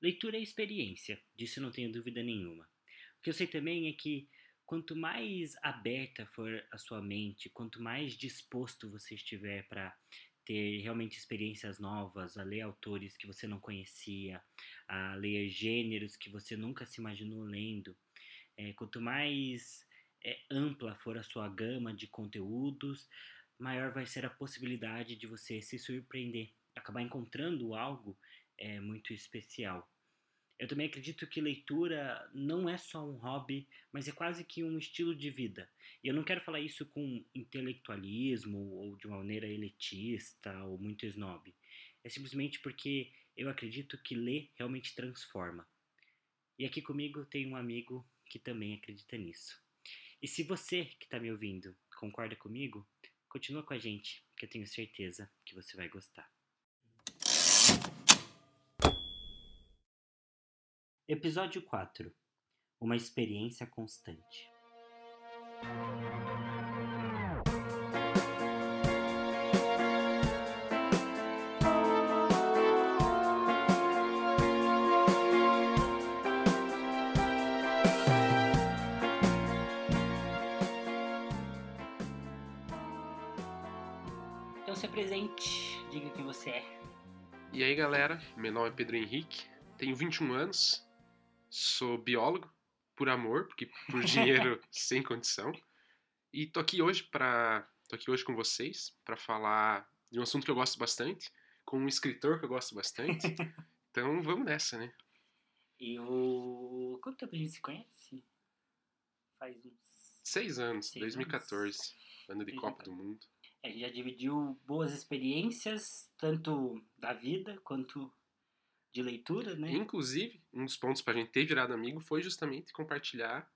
Leitura é experiência, disso não tenho dúvida nenhuma. O que eu sei também é que quanto mais aberta for a sua mente, quanto mais disposto você estiver para ter realmente experiências novas, a ler autores que você não conhecia, a ler gêneros que você nunca se imaginou lendo, é, quanto mais é, ampla for a sua gama de conteúdos, maior vai ser a possibilidade de você se surpreender, acabar encontrando algo é, muito especial. Eu também acredito que leitura não é só um hobby, mas é quase que um estilo de vida. E eu não quero falar isso com intelectualismo ou de uma maneira elitista ou muito snob. É simplesmente porque eu acredito que ler realmente transforma. E aqui comigo tem um amigo que também acredita nisso. E se você que está me ouvindo concorda comigo, continua com a gente, que eu tenho certeza que você vai gostar. Episódio 4 Uma experiência constante. Então se apresente, diga quem você é. E aí galera, meu nome é Pedro Henrique, tenho 21 anos, Sou biólogo por amor, porque por dinheiro sem condição. E tô aqui hoje para tô aqui hoje com vocês para falar de um assunto que eu gosto bastante, com um escritor que eu gosto bastante. Então vamos nessa, né? E o quanto tempo a gente se conhece? Faz uns seis anos, Seis 2014, ano de 2014. Copa do Mundo. a gente já dividiu boas experiências, tanto da vida quanto de leitura, né? Inclusive, um dos pontos pra gente ter virado amigo foi justamente compartilhar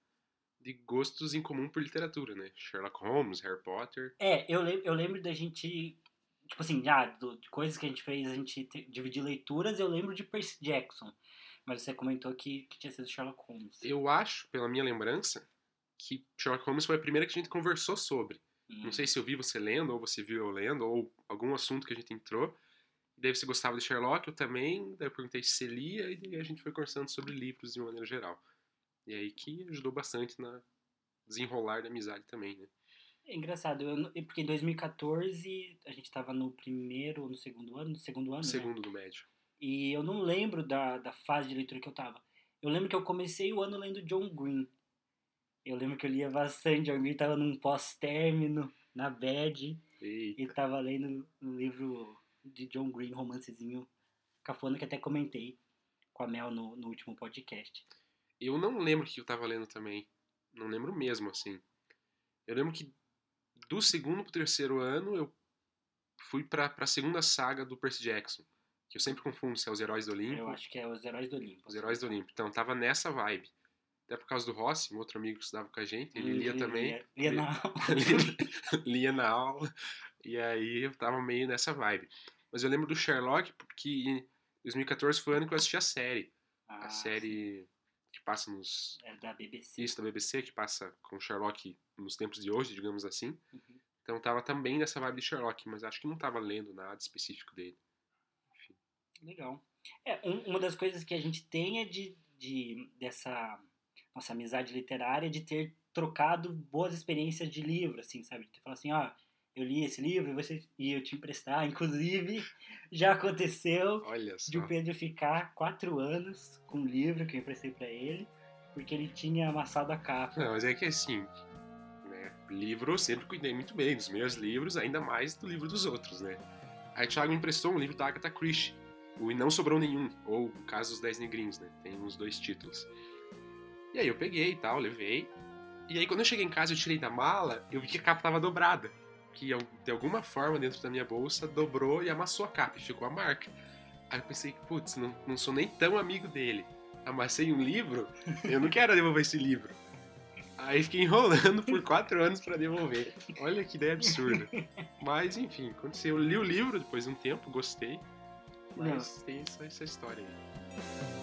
de gostos em comum por literatura, né? Sherlock Holmes, Harry Potter. É, eu, eu lembro da gente, tipo assim, já, do- de coisas que a gente fez, a gente te- dividir leituras, eu lembro de Percy Jackson. Mas você comentou que, que tinha sido Sherlock Holmes. Eu acho, pela minha lembrança, que Sherlock Holmes foi a primeira que a gente conversou sobre. Hum. Não sei se eu vi você lendo, ou você viu eu lendo, ou algum assunto que a gente entrou. Daí você gostava de Sherlock, eu também. Daí eu perguntei se você lia, e a gente foi conversando sobre livros de maneira geral. E aí que ajudou bastante na desenrolar da amizade também, né? É engraçado, eu, não- porque em 2014 a gente tava no primeiro ou no segundo ano, no segundo ano, né? Segundo do médio. E eu não lembro da, da fase de leitura que eu tava. Eu lembro que eu comecei o ano lendo John Green. Eu lembro que eu lia bastante. John Green tava num pós-término, na bad, e Eita. tava lendo um livro de John Green, romancezinho cafona, que até comentei com a Mel no, no último podcast. Eu não lembro o que eu tava lendo também. Não lembro mesmo, assim. Eu lembro que do segundo pro terceiro ano eu fui pra, pra segunda saga do Percy Jackson. Que eu sempre confundo se é os Heróis do Olimpo. Eu acho que é Os Heróis do Olimpo. Os Heróis do Olimpo. Então, tava nessa vibe. Até por causa do Rossi, um outro amigo que estudava com a gente. Ele lia também. Lia, lia na aula. lia, lia na aula. E aí eu tava meio nessa vibe. Mas eu lembro do Sherlock porque em 2014 foi o ano que eu assisti a série. Ah, A série que passa nos... É da BBC. Isso, da BBC, que passa com Sherlock nos tempos de hoje, digamos assim. Uhum. Então tava também nessa vibe de Sherlock, mas acho que não tava lendo nada específico dele. Enfim. Legal. É, um- uma das coisas que a gente tem é de, de dessa nossa amizade literária de ter trocado boas experiências de livro, assim, sabe? De falar assim, ó, eu li esse livro e você e eu te emprestar. Inclusive, já aconteceu de o Pedro ficar quatro anos com um livro que eu emprestei pra ele, porque ele tinha amassado a capa. Não, mas é que assim, né, livro eu sempre cuidei muito bem dos meus livros, ainda mais do livro dos outros, né? Aí o Thiago me emprestou um livro da Agatha Christie, o E Não Sobrou Nenhum, ou o Caso dos Dez Negrinhos, né? Tem uns dois títulos. E aí eu peguei e tal, levei. E aí quando eu cheguei em casa eu tirei da mala, eu vi que a capa tava dobrada. Que de alguma forma dentro da minha bolsa dobrou e amassou a capa e ficou a marca. Aí eu pensei, putz, não, não sou nem tão amigo dele. Amassei um livro, eu não quero devolver esse livro. Aí fiquei enrolando por quatro anos pra devolver. Olha que ideia absurda. Mas enfim, aconteceu. Eu li o livro depois de um tempo, gostei. Mas tem essa, essa história aí.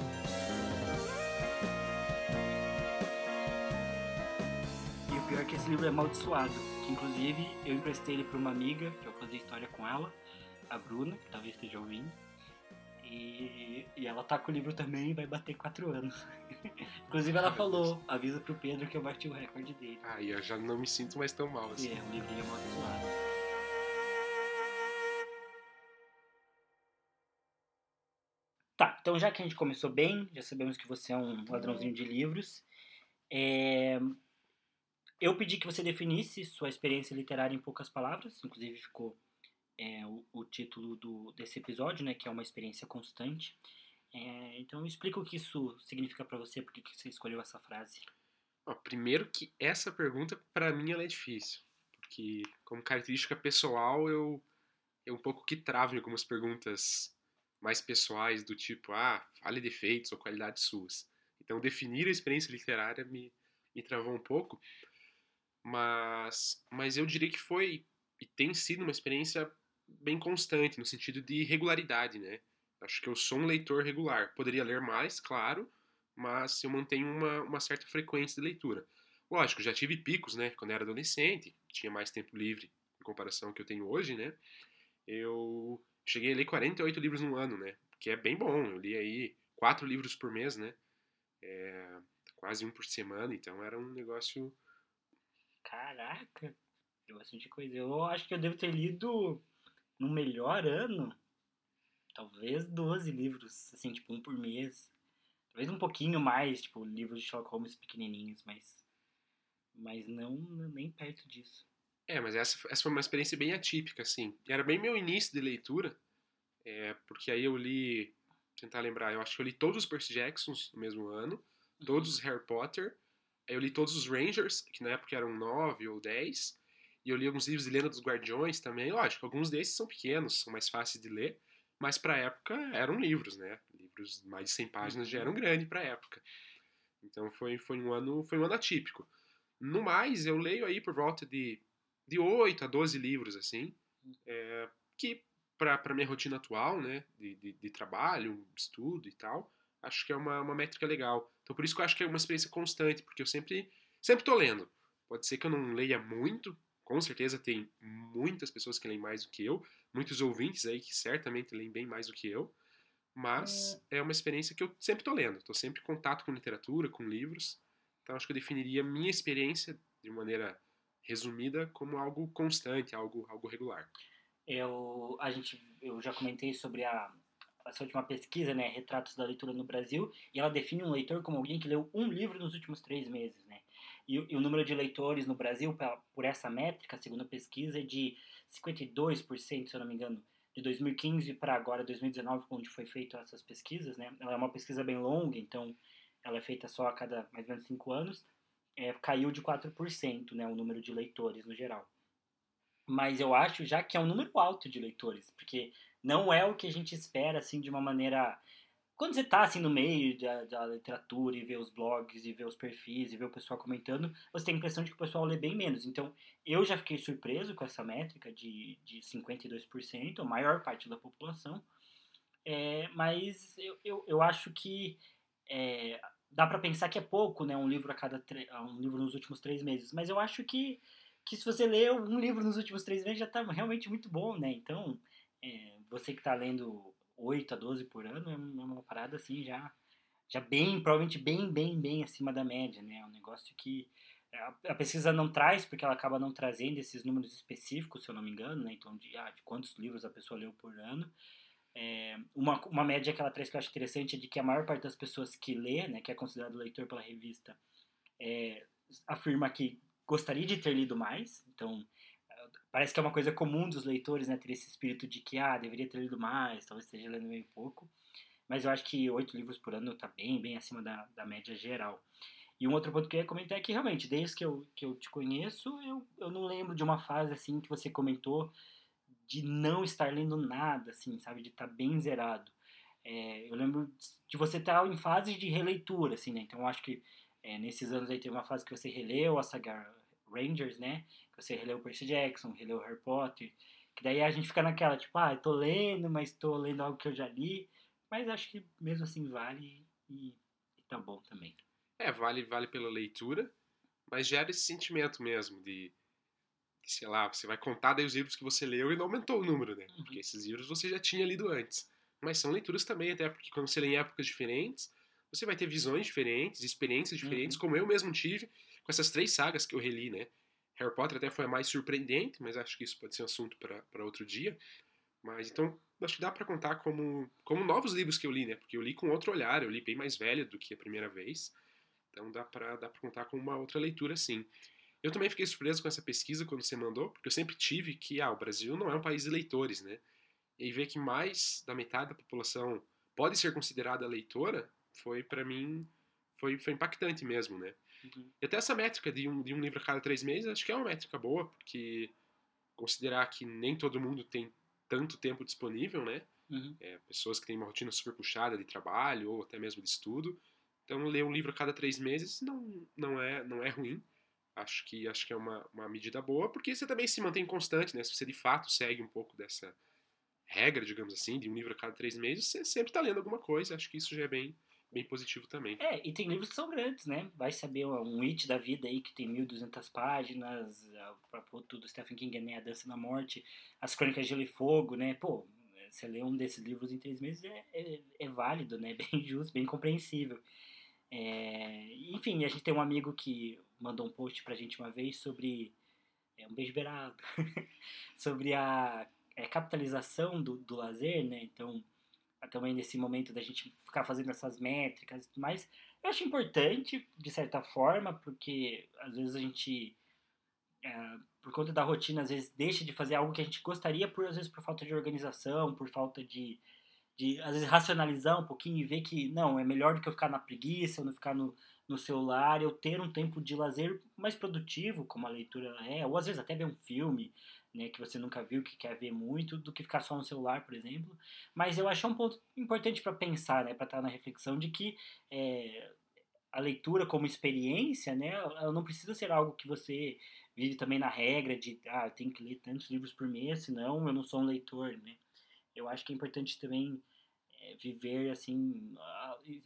Pior que esse livro é amaldiçoado. Que inclusive eu emprestei ele pra uma amiga, que eu fazia história com ela, a Bruna, que talvez esteja ouvindo. E, e ela tá com o livro também e vai bater quatro anos. Inclusive ela falou, avisa pro Pedro que eu bati o recorde dele. Ah, e eu já não me sinto mais tão mal assim. E é um livrinho amaldiçoado. Tá, então já que a gente começou bem, já sabemos que você é um ladrãozinho de livros, é... eu pedi que você definisse sua experiência literária em poucas palavras, inclusive ficou é, o, o, título do, desse episódio, né, que é uma experiência constante. É, então explica o que isso significa para você, por que você escolheu essa frase. Ó, primeiro que essa pergunta para mim ela é difícil, porque como característica pessoal eu eu um pouco que travo em algumas perguntas mais pessoais do tipo, ah, fale defeitos ou qualidades suas. Então definir a experiência literária me, me travou um pouco, mas mas eu diria que foi e tem sido uma experiência bem constante no sentido de regularidade, né? Acho que eu sou um leitor regular. Poderia ler mais, claro, mas eu mantenho uma, uma certa frequência de leitura. Lógico, já tive picos, né? Quando eu era adolescente, tinha mais tempo livre em comparação ao que eu tenho hoje, né? Eu cheguei a ler 48 livros no ano, né? Que é bem bom. Eu li aí quatro livros por mês, né? É, quase um por semana, então era um negócio. Caraca! Eu bastante coisa. Eu acho que eu devo ter lido no melhor ano talvez 12 livros, assim, tipo, um por mês. Talvez um pouquinho mais, tipo, livros de Sherlock Holmes pequenininhos, mas mas não nem perto disso. É, mas essa, essa foi uma experiência bem atípica, assim. Era bem meu início de leitura, é, porque aí eu li, tentar lembrar, eu acho que eu li todos os Percy Jacksons no mesmo ano, todos os Harry Potter, eu li todos os Rangers, que na época eram nove ou dez, e eu li alguns livros de Lenda dos Guardiões também. Lógico, alguns desses são pequenos, são mais fáceis de ler, mas para a época eram livros, né? Livros mais de 100 páginas já eram uhum. grandes para a época. Então foi, foi, um ano, foi um ano atípico. No mais, eu leio aí por volta de, de 8 a 12 livros, assim, é, que para minha rotina atual, né, de, de, de, trabalho, estudo e tal, acho que é uma, uma métrica legal. Então por isso que eu acho que é uma experiência constante, porque eu sempre sempre tô lendo. Pode ser que eu não leia muito, com certeza tem muitas pessoas que leem mais do que eu, muitos ouvintes aí que certamente leem bem mais do que eu, mas é, é uma experiência que eu sempre estou lendo, estou sempre em contato com literatura, com livros, então acho que eu definiria minha experiência de maneira resumida como algo constante, algo, algo regular. Eu, a gente, eu já comentei sobre a, essa última pesquisa, né, Retratos da Leitura no Brasil, e ela define um leitor como alguém que leu um livro nos últimos três meses, né? E, e o número de leitores no Brasil, pra, por essa métrica, segundo a pesquisa, é de 52%, se eu não me engano, de 2015 para agora, 2019, onde foi feita essas pesquisas, né? Ela é uma pesquisa bem longa, então ela é feita só a cada mais ou menos 5 anos. É, caiu de 4%, né, o número de leitores no geral. Mas eu acho já que é um número alto de leitores, porque não é o que a gente espera, assim, de uma maneira quando você tá assim no meio da, da, literatura e vê os blogs e vê os perfis e vê o pessoal comentando, você tem a impressão de que o pessoal lê bem menos. Então, eu já fiquei surpreso com essa métrica de, de 52%, a maior parte da população. É, mas eu, eu, eu, acho que é, dá para pensar que é pouco, né? Um livro a cada um livro nos últimos três meses. Mas eu acho que, que se você lê um livro nos últimos três meses já tá realmente muito bom, né? Então, é, você que está lendo 8 a 12 por ano é uma parada assim já já bem, provavelmente bem, bem, bem acima da média, né? É um negócio que a, pesquisa não traz, porque ela acaba não trazendo esses números específicos, se eu não me engano, né? Então, de, ah, de quantos livros a pessoa leu por ano. É, uma, uma média que ela traz que eu acho interessante é de que a maior parte das pessoas que lê, né, que é considerado leitor pela revista, é, afirma que gostaria de ter lido mais. Então, parece que é uma coisa comum dos leitores, né, ter esse espírito de que, ah, deveria ter lido mais, talvez esteja lendo bem pouco. Mas eu acho que oito livros por ano está bem, bem acima da, da média geral. E um outro ponto que eu ia comentar é que, realmente, desde que eu, que eu te conheço, eu, eu não lembro de uma fase, assim, que você comentou de não estar lendo nada, assim, sabe? De estar tá bem zerado. É, eu lembro de você estar tá em fase de releitura, assim, né? Então, eu acho que é, nesses anos aí teve uma fase que você releu a saga Rangers, né? Você releu Percy Jackson, releu Harry Potter, que daí a gente fica naquela, tipo, ah, tô lendo, mas tô lendo algo que eu já li, mas acho que mesmo assim vale e, e tá bom também. É, vale, vale pela leitura, mas gera esse sentimento mesmo de, de, sei lá, você vai contar daí os livros que você leu e não aumentou o número, né? Uhum. Porque esses livros você já tinha lido antes. mas são leituras também, até porque quando você lê em épocas diferentes, você vai ter visões diferentes, experiências diferentes, uhum. como eu mesmo tive com essas três sagas que eu reli, né? Harry Potter até foi a mais surpreendente, mas acho que isso pode ser um assunto para outro dia. Mas então, acho que dá para contar como, como novos livros que eu li, né? Porque eu li com outro olhar, eu li bem mais velho do que a primeira vez. Então dá para dá pra contar com uma outra leitura, sim. Eu também fiquei surpreso com essa pesquisa quando você mandou, porque eu sempre tive que, ah, o Brasil não é um país de leitores, né? E ver que mais da metade da população pode ser considerada leitora, foi para mim, foi, foi impactante mesmo, né? Uhum. E até essa métrica de um, de um livro a cada três meses, acho que é uma métrica boa, porque considerar que nem todo mundo tem tanto tempo disponível, né? Uhum. É, pessoas que têm uma rotina super puxada de trabalho ou até mesmo de estudo. Então, ler um livro a cada três meses não, não, é, não é ruim. Acho que, acho que é uma, uma medida boa, porque você também se mantém constante, né? Se você de fato segue um pouco dessa regra, digamos assim, de um livro a cada três meses, você sempre está lendo alguma coisa. Acho que isso já é bem, bem positivo também. É, e tem livros que são grandes, né? Vai saber um It da vida aí que tem 1.200 páginas, o próprio do Stephen King, né? A Dança na Morte, As Crônicas de Gelo e Fogo, né? Pô, você lê um desses livros em três meses é, é, é válido, né? Bem justo, bem compreensível. É, enfim, a gente tem um amigo que mandou um post pra gente uma vez sobre. É, um beijo beirado. sobre a é, capitalização do, do lazer, né? Então também nesse momento da gente ficar fazendo essas métricas e tudo mais. Eu acho importante, de certa forma, porque às vezes a gente, é, por conta da rotina, às vezes deixa de fazer algo que a gente gostaria, por às vezes por falta de organização, por falta de, de às vezes racionalizar um pouquinho e ver que não, é melhor do que eu ficar na preguiça, ou não ficar no, no celular, eu ter um tempo de lazer mais produtivo, como a leitura é, ou às vezes até ver um filme, né, que você nunca viu, que quer ver muito, do que ficar só no celular, por exemplo. Mas eu acho um ponto importante para pensar, né, para estar na reflexão de que é, a leitura como experiência, né, ela não precisa ser algo que você vive também na regra de, ah, tenho que ler tantos livros por mês, senão eu não sou um leitor, né. Eu acho que é importante também é, viver, assim,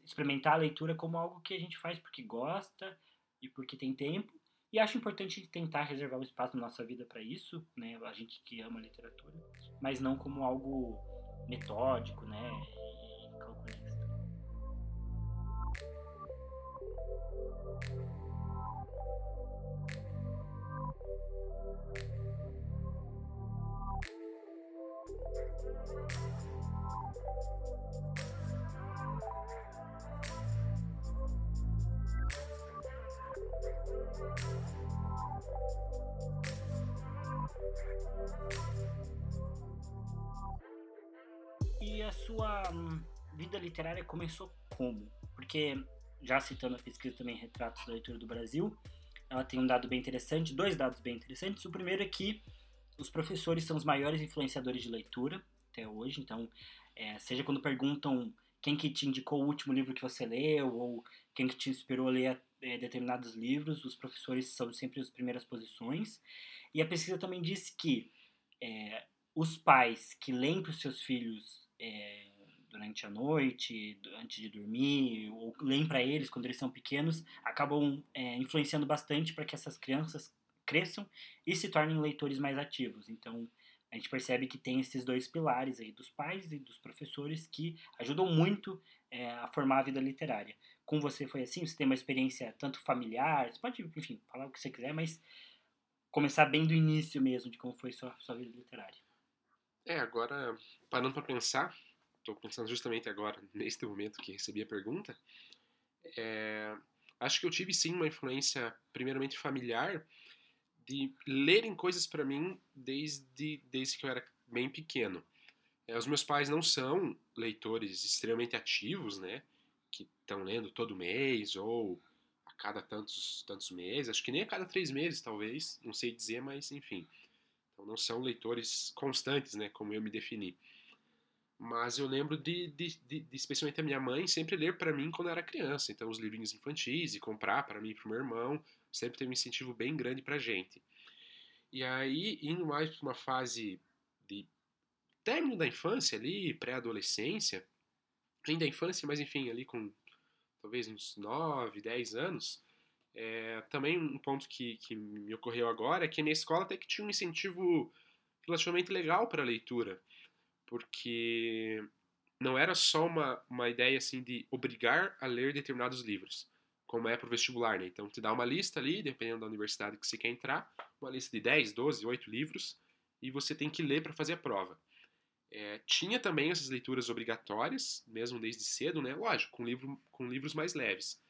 experimentar a leitura como algo que a gente faz porque gosta e porque tem tempo, e acho importante tentar reservar um espaço na nossa vida para isso, né? A gente que ama literatura, mas não como algo metódico, né? E calculista. Sua hum, vida literária começou como? Porque, já citando a pesquisa também Retratos da Leitura do Brasil, ela tem um dado bem interessante, dois dados bem interessantes. O primeiro é que os professores são os maiores influenciadores de leitura até hoje, então, é, seja quando perguntam quem que te indicou o último livro que você leu, ou quem que te inspirou a ler é, determinados livros, os professores são sempre as primeiras posições. E a pesquisa também disse que é, os pais que leem para os seus filhos é, durante a noite, antes de dormir, ou leem para eles quando eles são pequenos, acabam é, influenciando bastante para que essas crianças cresçam e se tornem leitores mais ativos. Então, a gente percebe que tem esses dois pilares aí dos pais e dos professores que ajudam muito é, a formar a vida literária. Com você foi assim? Você tem uma experiência tanto familiar, você pode, enfim, falar o que você quiser, mas começar bem do início mesmo de como foi sua, sua vida literária. É, agora, parando para pensar, estou pensando justamente agora, neste momento que recebi a pergunta, é, acho que eu tive sim uma influência, primeiramente familiar, de lerem coisas para mim desde, desde que eu era bem pequeno. É, os meus pais não são leitores extremamente ativos, né? Que estão lendo todo mês ou a cada tantos, tantos meses, acho que nem a cada três meses, talvez, não sei dizer, mas enfim. Então não são leitores constantes, né, como eu me defini. Mas eu lembro de, de, de, de especialmente a minha mãe, sempre ler para mim quando era criança. Então os livrinhos infantis e comprar para mim e para o meu irmão sempre teve um incentivo bem grande para gente. E aí, indo mais para uma fase de término da infância ali, pré-adolescência, ainda infância, mas enfim, ali com talvez uns 9, 10 anos, é, também um ponto que, que me ocorreu agora é que na escola até que tinha um incentivo relativamente legal para a leitura, porque não era só uma, uma ideia assim de obrigar a ler determinados livros, como é para o vestibular, né? Então, te dá uma lista ali, dependendo da universidade que você quer entrar, uma lista de 10, 12, 8 livros, e você tem que ler para fazer a prova. É, tinha também essas leituras obrigatórias, mesmo desde cedo, né? Lógico, com, livro, com livros mais leves.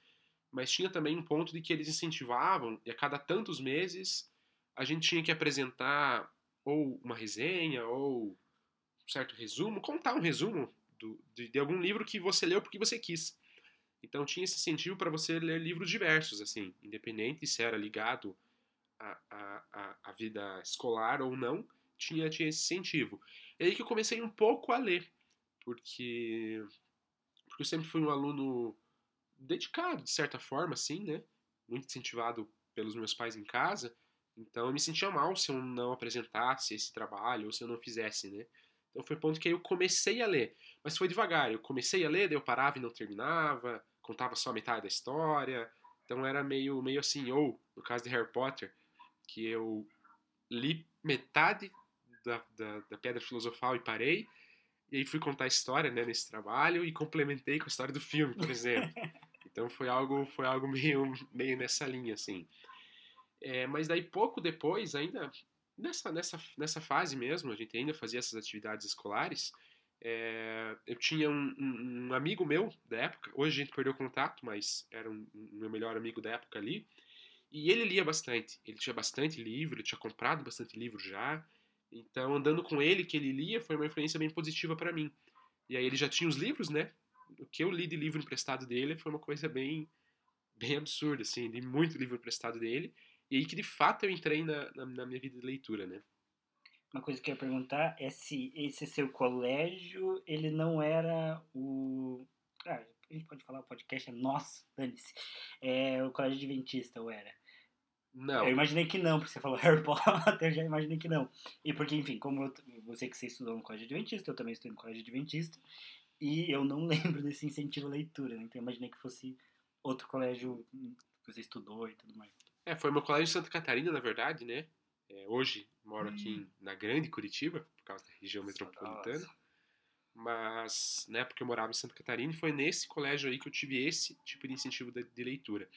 Mas tinha também um ponto de que eles incentivavam, e a cada tantos meses a gente tinha que apresentar ou uma resenha, ou um certo resumo, contar um resumo do, de, de, algum livro que você leu porque você quis. Então tinha esse incentivo para você ler livros diversos, assim, independente se era ligado à, à, vida escolar ou não, tinha, tinha esse incentivo. É aí que eu comecei um pouco a ler, porque, porque eu sempre fui um aluno dedicado, de certa forma, assim, né? Muito incentivado pelos meus pais em casa. Então eu me sentia mal se eu não apresentasse esse trabalho ou se eu não fizesse, né? Então foi o ponto que eu comecei a ler. Mas foi devagar. Eu comecei a ler, daí eu parava e não terminava, contava só a metade da história. Então era meio, meio assim. Ou, no caso de Harry Potter, que eu li metade da, da, da Pedra Filosofal e parei. E aí fui contar a história né, nesse trabalho e complementei com a história do filme, por exemplo. Então foi algo, foi algo meio, meio nessa linha, assim. É, mas daí pouco depois, ainda nessa, nessa, nessa fase mesmo, a gente ainda fazia essas atividades escolares, é, eu tinha um, um, um, amigo meu da época, hoje a gente perdeu contato, mas era um, um, meu melhor amigo da época ali, e ele lia bastante, ele tinha bastante livro, ele tinha comprado bastante livro já, então, andando com ele, que ele lia, foi uma influência bem positiva para mim. E aí ele já tinha os livros, né? O que eu li de livro emprestado dele foi uma coisa bem, bem absurda, assim, li muito livro emprestado dele. E aí que de fato eu entrei na, na, na minha vida de leitura, né? Uma coisa que eu ia perguntar é se esse seu colégio, ele não era o... Ah, a gente pode falar, o podcast é nosso, dane-se. É o colégio adventista, ou era? Não. Eu imaginei que não, porque você falou Harry Potter, eu já imaginei que não. E porque, enfim, como eu, você que você estudou no colégio adventista, eu também estudei no colégio adventista, e eu não lembro desse incentivo à leitura, né? Então eu imaginei que fosse outro colégio que você estudou e tudo mais. É, foi meu colégio de Santa Catarina, na verdade, né? É, hoje moro hum. aqui na grande Curitiba, por causa da região metropolitana. Mas, né, porque eu morava em Santa Catarina, e foi nesse colégio aí que eu tive esse tipo de incentivo de, de leitura.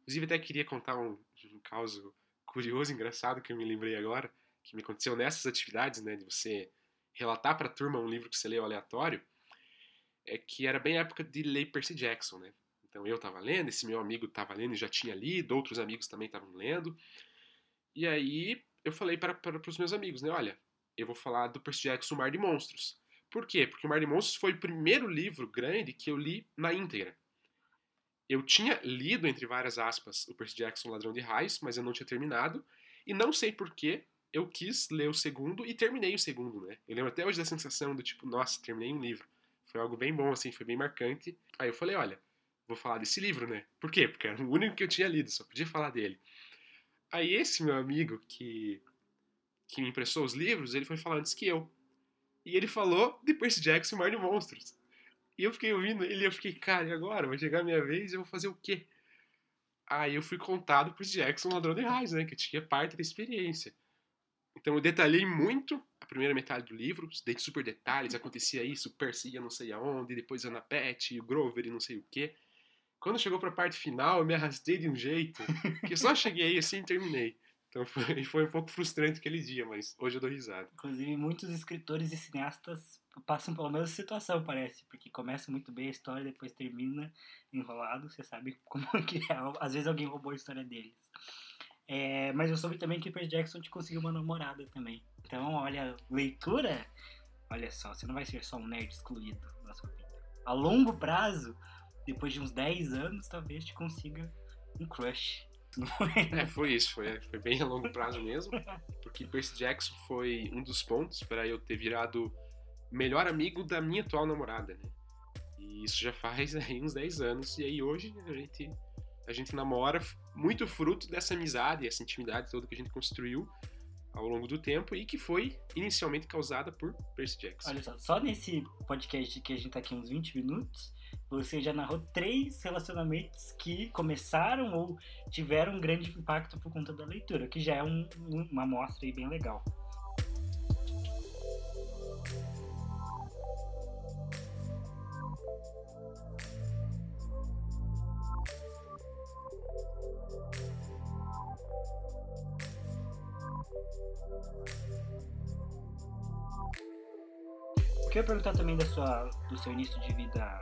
Inclusive, até queria contar um, um caso curioso, engraçado, que eu me lembrei agora, que me aconteceu nessas atividades, né, de você relatar para a turma um livro que você leu aleatório, é que era bem a época de ler Percy Jackson, né? Então eu estava lendo, esse meu amigo estava lendo e já tinha lido, outros amigos também estavam lendo. E aí eu falei para, para, para os meus amigos, né? Olha, eu vou falar do Percy Jackson, O Mar de Monstros. Por quê? Porque O Mar de Monstros foi o primeiro livro grande que eu li na íntegra. Eu tinha lido, entre várias aspas, o Percy Jackson Ladrão de Raios, mas eu não tinha terminado. E não sei porquê, eu quis ler o segundo e terminei o segundo, né? Eu lembro até hoje da sensação do tipo, nossa, terminei um livro. Foi algo bem bom, assim, foi bem marcante. Aí eu falei, olha, vou falar desse livro, né? Por quê? Porque era o único que eu tinha lido, só podia falar dele. Aí esse meu amigo que, que me emprestou os livros, ele foi falar antes que eu. E ele falou de Percy Jackson Mar de Monstros. E eu fiquei ouvindo ele e eu fiquei, cara, e agora? Vai chegar a minha vez eu vou fazer o quê? Aí eu fui contado por Jackson Ladrão de Raios, né? Que tinha parte da experiência. Então eu detalhei muito primeira metade do livro, dei super detalhes, acontecia isso, Percy não sei aonde, depois Ana Pet, o Grover e não sei o quê. Quando chegou pra parte final, eu me arrastei de um jeito que só cheguei assim e terminei. Então foi, foi um pouco frustrante aquele dia, mas hoje eu dou risada. Inclusive, muitos escritores e cineastas passam pela mesma situação, parece, porque começa muito bem a história, depois termina enrolado, você sabe como que é. Às vezes alguém roubou a história deles. É, mas eu soube também que Percy Jackson te conseguiu uma namorada também. Então, olha, leitura, olha só, você não vai ser só um nerd excluído na sua vida. A longo prazo, depois de uns 10 anos, talvez te consiga um crush. É, foi isso, foi, foi bem a longo prazo mesmo, porque Percy Jackson foi um dos pontos para eu ter virado melhor amigo da minha atual namorada, né? E isso já faz aí uns 10 anos, e aí hoje a gente, a gente namora muito fruto dessa amizade, essa intimidade toda que a gente construiu ao longo do tempo e que foi inicialmente causada por Percy Jackson. Olha só, só nesse podcast que a gente tá aqui uns 20 minutos, você já narrou três relacionamentos que começaram ou tiveram um grande impacto por conta da leitura, que já é um, uma amostra bem legal. Queria perguntar também da sua, do seu início de vida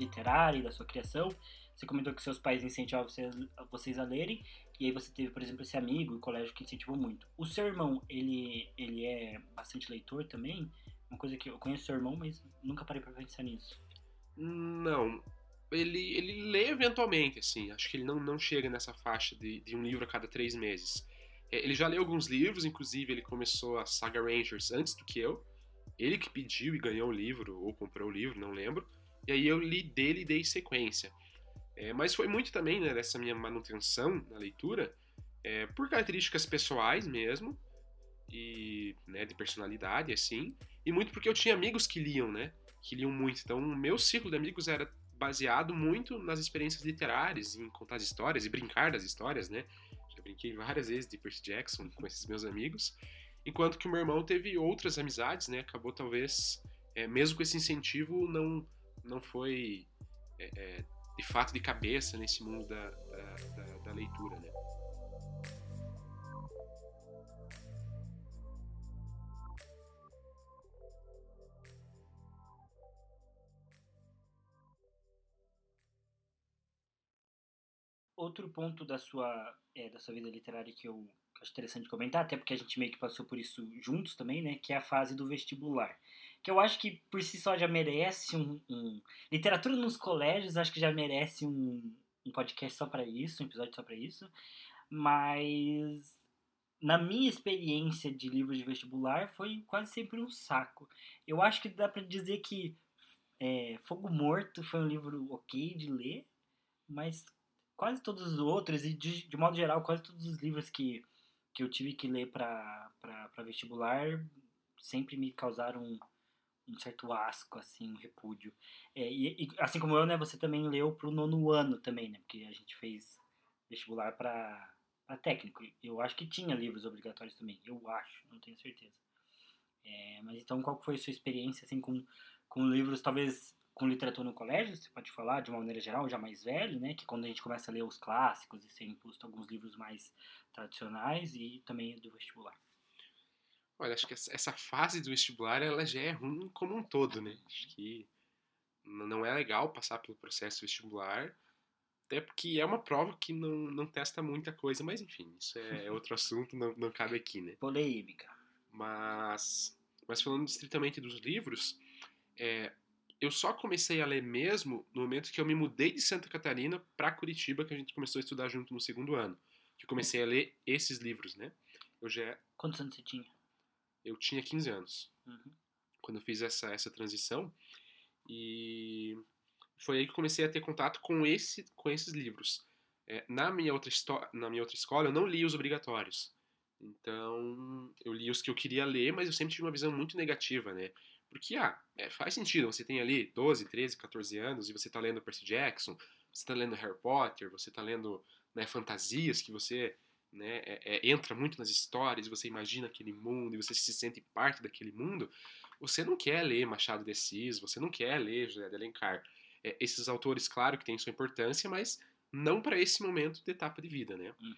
literária e da sua criação. Você comentou que seus pais incentivavam vocês, vocês a lerem, e aí você teve, por exemplo, esse amigo e colégio que incentivou muito. O seu irmão, ele, ele é bastante leitor também? Uma coisa que eu conheço seu irmão, mas nunca parei pra pensar nisso. Não. Ele, ele lê eventualmente, assim. Acho que ele não, não chega nessa faixa de, de um livro a cada três meses. É, ele já leu alguns livros, inclusive ele começou a Saga Rangers antes do que eu. Ele que pediu e ganhou o livro, ou comprou o livro, não lembro. E aí eu li dele e dei sequência. É, mas foi muito também né, dessa minha manutenção na leitura, é, por características pessoais mesmo, e né, de personalidade, assim, e muito porque eu tinha amigos que liam, né? Que liam muito. Então, o meu círculo de amigos era baseado muito nas experiências literárias, em contar as histórias e brincar das histórias, né? Já brinquei várias vezes de Percy Jackson com esses meus amigos. Enquanto que o meu irmão teve outras amizades, né? Acabou talvez, é, mesmo com esse incentivo, não, não foi é, é, de fato de cabeça nesse mundo da, da, da, da leitura, né? Outro ponto da sua, é, da sua vida literária que eu acho interessante comentar, até porque a gente meio que passou por isso juntos também, né? Que é a fase do vestibular. Que eu acho que por si só já merece um. um... Literatura nos colégios, acho que já merece um, um podcast só para isso, um episódio só para isso. Mas na minha experiência de livros de vestibular foi quase sempre um saco. Eu acho que dá para dizer que é, Fogo Morto foi um livro ok de ler, mas quase todos os outros, e de, de modo geral, quase todos os livros que, que eu tive que ler para vestibular sempre me causaram um, certo asco, assim, um repúdio. É, e, e, assim como eu, né, você também leu pro nono ano também, né, porque a gente fez vestibular para técnico. Eu acho que tinha livros obrigatórios também, eu acho, não tenho certeza. É, mas então, qual foi a sua experiência, assim, com, com livros, talvez com literatura no colégio, você pode falar de uma maneira geral, já mais velho, né? Que quando a gente começa a ler os clássicos e ser imposto alguns livros mais tradicionais e também do vestibular. Olha, acho que essa fase do vestibular ela já é ruim como um todo, né? Acho que não é legal passar pelo processo vestibular, até porque é uma prova que não, não testa muita coisa, mas enfim, isso é, é outro assunto, não, não cabe aqui, né? Polêmica. Mas, mas falando estritamente dos livros, é, eu só comecei a ler mesmo no momento que eu me mudei de Santa Catarina para Curitiba, que a gente começou a estudar junto no segundo ano. Que eu comecei a ler esses livros, né? Eu já Quantos anos você tinha? Eu tinha 15 anos. Uhum. Quando eu fiz essa essa transição e foi aí que comecei a ter contato com esse com esses livros. É, na minha outra na minha outra escola eu não li os obrigatórios. Então, eu li os que eu queria ler, mas eu sempre tive uma visão muito negativa, né? Porque, ah, é, faz sentido, você tem ali 12, 13, 14 anos e você está lendo Percy Jackson, você está lendo Harry Potter, você está lendo né, fantasias que você né, é, é, entra muito nas histórias, você imagina aquele mundo e você se sente parte daquele mundo, você não quer ler Machado de Assis, você não quer ler José de Alencar. É, esses autores, claro, que têm sua importância, mas não para esse momento de etapa de vida, né? Uhum.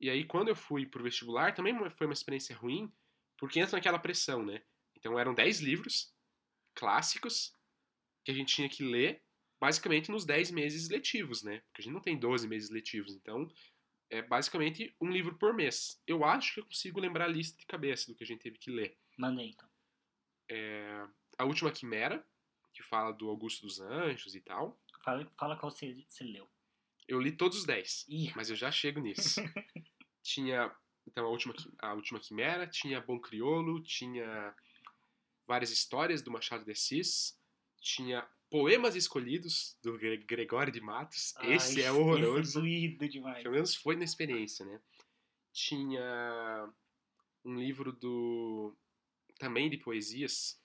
E aí, quando eu fui pro vestibular, também foi uma experiência ruim, porque entra naquela pressão, né? Então eram 10 livros clássicos que a gente tinha que ler basicamente nos 10 meses letivos, né? Porque a gente não tem 12 meses letivos, então é basicamente um livro por mês. Eu acho que eu consigo lembrar a lista de cabeça do que a gente teve que ler. Mandei então. É, a Última Quimera, que fala do Augusto dos Anjos e tal. Fala, fala qual você, você leu. Eu li todos os 10, Ih. mas eu já chego nisso. tinha, então, a última, a última Quimera, tinha Bom Criolo, tinha várias histórias do Machado de Assis, tinha Poemas Escolhidos, do Gregório de Matos. Ai, esse é horroroso. Esse é demais. Pelo menos foi na experiência, né? Tinha um livro do. também de poesias,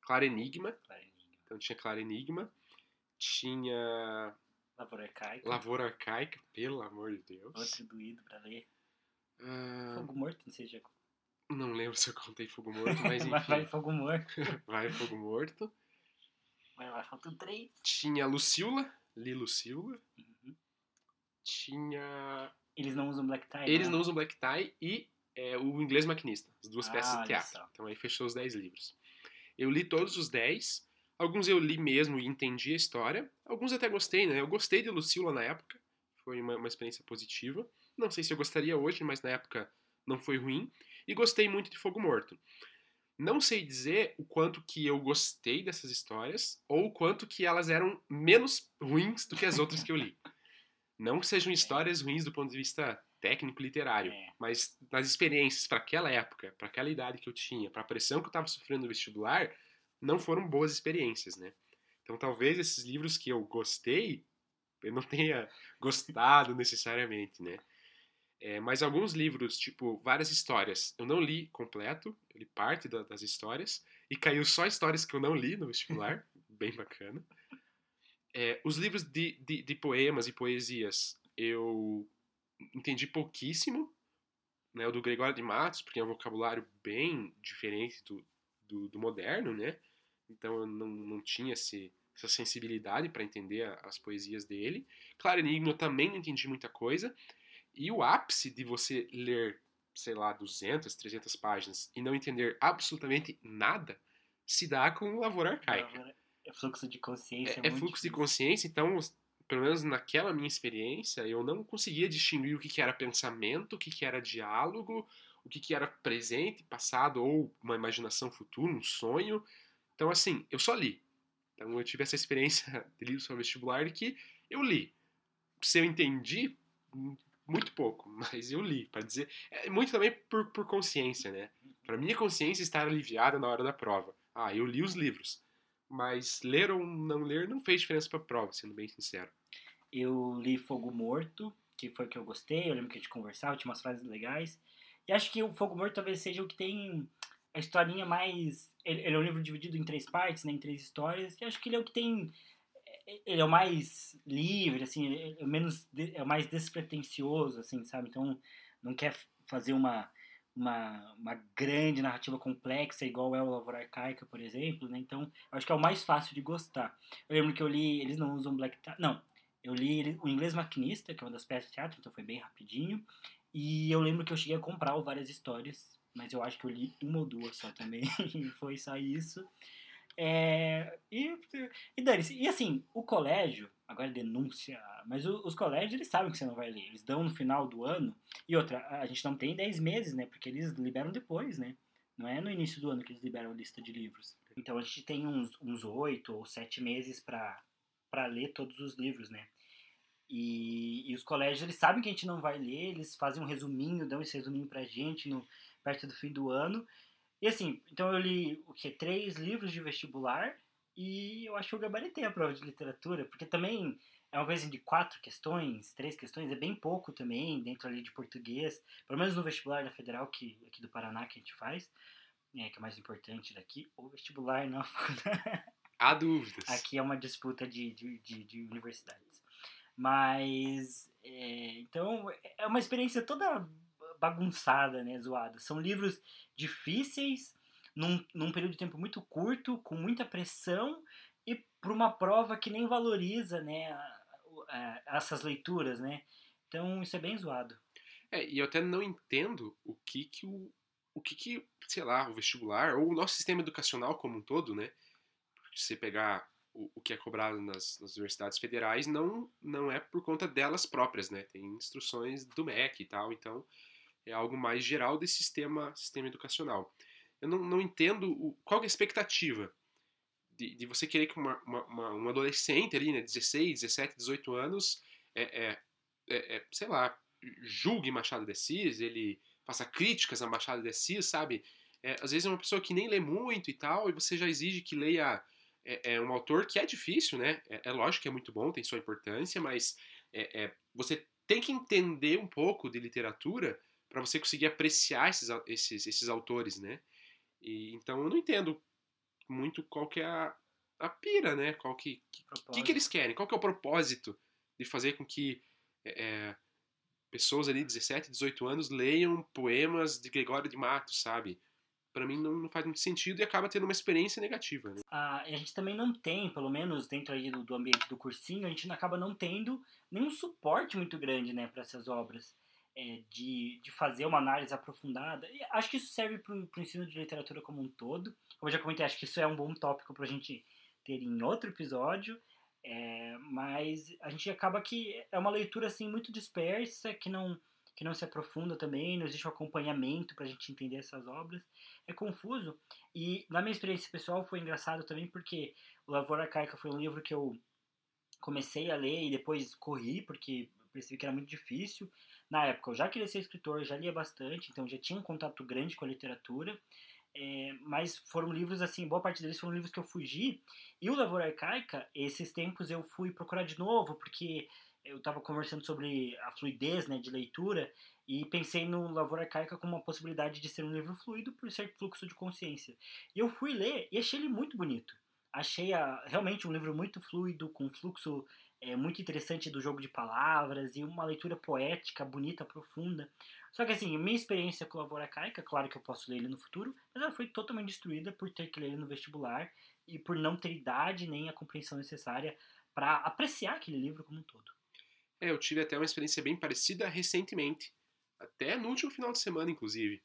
Claro Enigma. Claro, Enigma. Então tinha Claro Enigma. Tinha Lavoura Arcaica. Lavoura Arcaica, pelo amor de Deus. Outro doído pra ler. Ah, Fogo Morto, não sei se já... não lembro se eu contei Fogo Morto, mas enfim. Vai, vai Fogo Morto. Vai Fogo Morto. Vai lá, faltam três. Tinha Lucila, li Lucila. Uhum. Tinha. Eles não usam black tie? Eles né? não usam black tie e é o Inglês Maquinista, as duas Ah, peças de teatro. só. Então aí fechou os 10 livros. Eu li todos os 10. Alguns eu li mesmo e entendi a história. Alguns até gostei, né? Eu gostei de Lucila na época. Foi uma, uma experiência positiva. Não sei se eu gostaria hoje, mas na época não foi ruim. E gostei muito de Fogo Morto. Não sei dizer o quanto que eu gostei dessas histórias ou o quanto que elas eram menos ruins do que as outras que eu li. Não que sejam histórias ruins do ponto de vista técnico literário, É. mas nas experiências para aquela época, para aquela idade que eu tinha, para a pressão que eu estava sofrendo no vestibular, não foram boas experiências, né? Então talvez esses livros que eu gostei, eu não tenha gostado necessariamente, né? É, mas alguns livros, tipo, várias histórias, eu não li completo, eu li parte da- das histórias, e caiu só histórias que eu não li no vestibular, bem bacana. É, os livros de, de, de poemas e poesias, eu entendi pouquíssimo, né? O do Gregório de Matos, porque é um vocabulário bem diferente do, do, do moderno, né? Então eu não, não tinha esse, essa sensibilidade para entender a- as poesias dele. Claro, Enigma eu também não entendi muita coisa. E o ápice de você ler, sei lá, 200, 300 páginas e não entender absolutamente nada se dá com Lavoura Arcaica. É fluxo de consciência. É, é muito fluxo de difícil. consciência, então, pelo menos naquela minha experiência, eu não conseguia distinguir o que, que era pensamento, o que, que era diálogo, o que, que era presente, passado ou uma imaginação futura, um sonho. Então, assim, eu só li. Então, eu tive essa experiência de livro sobre vestibular que eu li. Se eu entendi, muito pouco, mas eu li, para dizer. É muito também por, por consciência, né? Para minha consciência estar aliviada na hora da prova. Ah, eu li os livros. Mas ler ou não ler não fez diferença pra prova, sendo bem sincero. Eu li Fogo Morto, que foi o que eu gostei. Eu lembro que a gente conversava, tinha umas frases legais. E acho que o Fogo Morto talvez seja o que tem a historinha mais. Ele, ele é um livro dividido em três partes, né, em três histórias. E acho que ele é o que tem. Ele é o mais livre, assim, é o menos. É o mais despretensioso, assim, sabe? Então não quer fazer uma. Uma, uma grande narrativa complexa, igual é o Lavoura Arcaica, por exemplo, né? Então, acho que é o mais fácil de gostar. Eu lembro que eu li, eles não usam black tie, não, eu li o Inglês Maquinista, que é uma das peças de teatro, então foi bem rapidinho. E eu lembro que eu cheguei a comprar várias histórias, mas eu acho que eu li uma ou duas só também. foi só isso. É, e, e dane-se. E assim, o colégio, agora é denúncia, mas o- os colégios eles sabem que você não vai ler. Eles dão no final do ano. E outra, a gente não tem 10 meses, né? Porque eles liberam depois, né? Não é no início do ano que eles liberam a lista de livros. Então a gente tem uns, uns 8 ou 7 meses para ler todos os livros, né? E, e os colégios, eles sabem que a gente não vai ler, eles fazem um resuminho, dão esse resuminho pra gente no, perto do fim do ano. E assim, então eu li o que? Três livros de vestibular e eu acho que eu gabaritei a prova de literatura, porque também é uma coisa de quatro questões, três questões, é bem pouco também, dentro ali de português, pelo menos no vestibular da Federal, que aqui do Paraná que a gente faz, é, que é o mais importante daqui, o vestibular não, Há dúvidas. Aqui é uma disputa de, de, de, de universidades. Mas, é, então, é uma experiência toda bagunçada, né, zoada. São livros difíceis, num, num período de tempo muito curto, com muita pressão, e para uma prova que nem valoriza, né, a- a- essas leituras, né. Então, isso é bem zoado. É, e eu até não entendo o que que o, o que que, sei lá, o vestibular ou o nosso sistema educacional como um todo, né? Se você pegar o, o que é cobrado nas, nas universidades federais, não, não é por conta delas próprias, né? Tem instruções do MEC e tal, então é algo mais geral desse sistema, sistema educacional. Eu não, não entendo o, qual é a expectativa de, de você querer que uma, uma, uma- um adolescente ali, né, 16, 17, 18 anos, é, é, é, é, sei lá, julgue Machado de Assis, ele faça críticas a Machado de Assis, sabe? É, às vezes é uma pessoa que nem lê muito e tal, e você já exige que leia é, é, um autor que é difícil, né? É, é lógico que é muito bom, tem sua importância, mas é, é, você tem que entender um pouco de literatura para você conseguir apreciar esses, esses, esses autores, né? E, então eu não entendo muito qual que é a, a pira, né? Qual que, que, que, que eles querem? Qual que é o propósito de fazer com que é, é, pessoas ali, 17, 18 anos, leiam poemas de Gregório de Matos, sabe? Pra mim não, não faz muito sentido e acaba tendo uma experiência negativa, né? Ah, a gente também não tem, pelo menos dentro aí do, do ambiente do cursinho, a gente acaba não tendo nenhum suporte muito grande, né, para essas obras. É, de, de fazer uma análise aprofundada. E acho que isso serve para o ensino de literatura como um todo. Como eu já comentei, acho que isso é um bom tópico para a gente ter em outro episódio. É, mas a gente acaba que é uma leitura assim muito dispersa, que não que não se aprofunda também, não existe um acompanhamento para a gente entender essas obras. É confuso. E na minha experiência pessoal foi engraçado também porque o Lavoura Arcaica foi um livro que eu comecei a ler e depois corri porque percebi que era muito difícil. Na época eu já queria ser escritor, já lia bastante, então já tinha um contato grande com a literatura. É, mas foram livros assim, boa parte deles foram livros que eu fugi. E o Lavoura Arcaica, esses tempos eu fui procurar de novo, porque eu estava conversando sobre a fluidez né, de leitura e pensei no Lavoura Arcaica como uma possibilidade de ser um livro fluido por ser fluxo de consciência. E eu fui ler e achei ele muito bonito. Achei a, realmente um livro muito fluido, com fluxo é, muito interessante do jogo de palavras e uma leitura poética, bonita, profunda. Só que assim, minha experiência com Lavoura Caica, claro que eu posso ler ele no futuro, mas ela foi totalmente destruída por ter que ler ele no vestibular e por não ter idade nem a compreensão necessária para apreciar aquele livro como um todo. É, eu tive até uma experiência bem parecida recentemente, até no último final de semana, inclusive,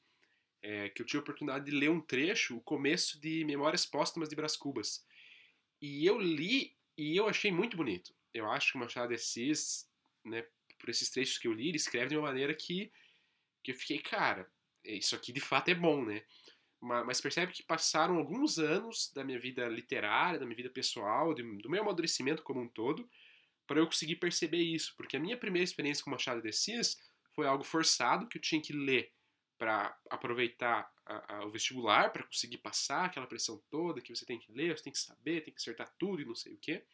é, que eu tive a oportunidade de ler um trecho, o começo de Memórias Póstumas de Brás Cubas. E eu li e eu achei muito bonito. Eu acho que o Machado de Assis, né, por esses trechos que eu li, ele escreve de uma maneira que, que eu fiquei, cara, isso aqui de fato é bom, né? Mas percebe que passaram alguns anos da minha vida literária, da minha vida pessoal, do meu amadurecimento como um todo, para eu conseguir perceber isso. Porque a minha primeira experiência com Machado de Assis foi algo forçado, que eu tinha que ler para aproveitar a, a, o vestibular, para conseguir passar aquela pressão toda que você tem que ler, você tem que saber, tem que acertar tudo e não sei o quê.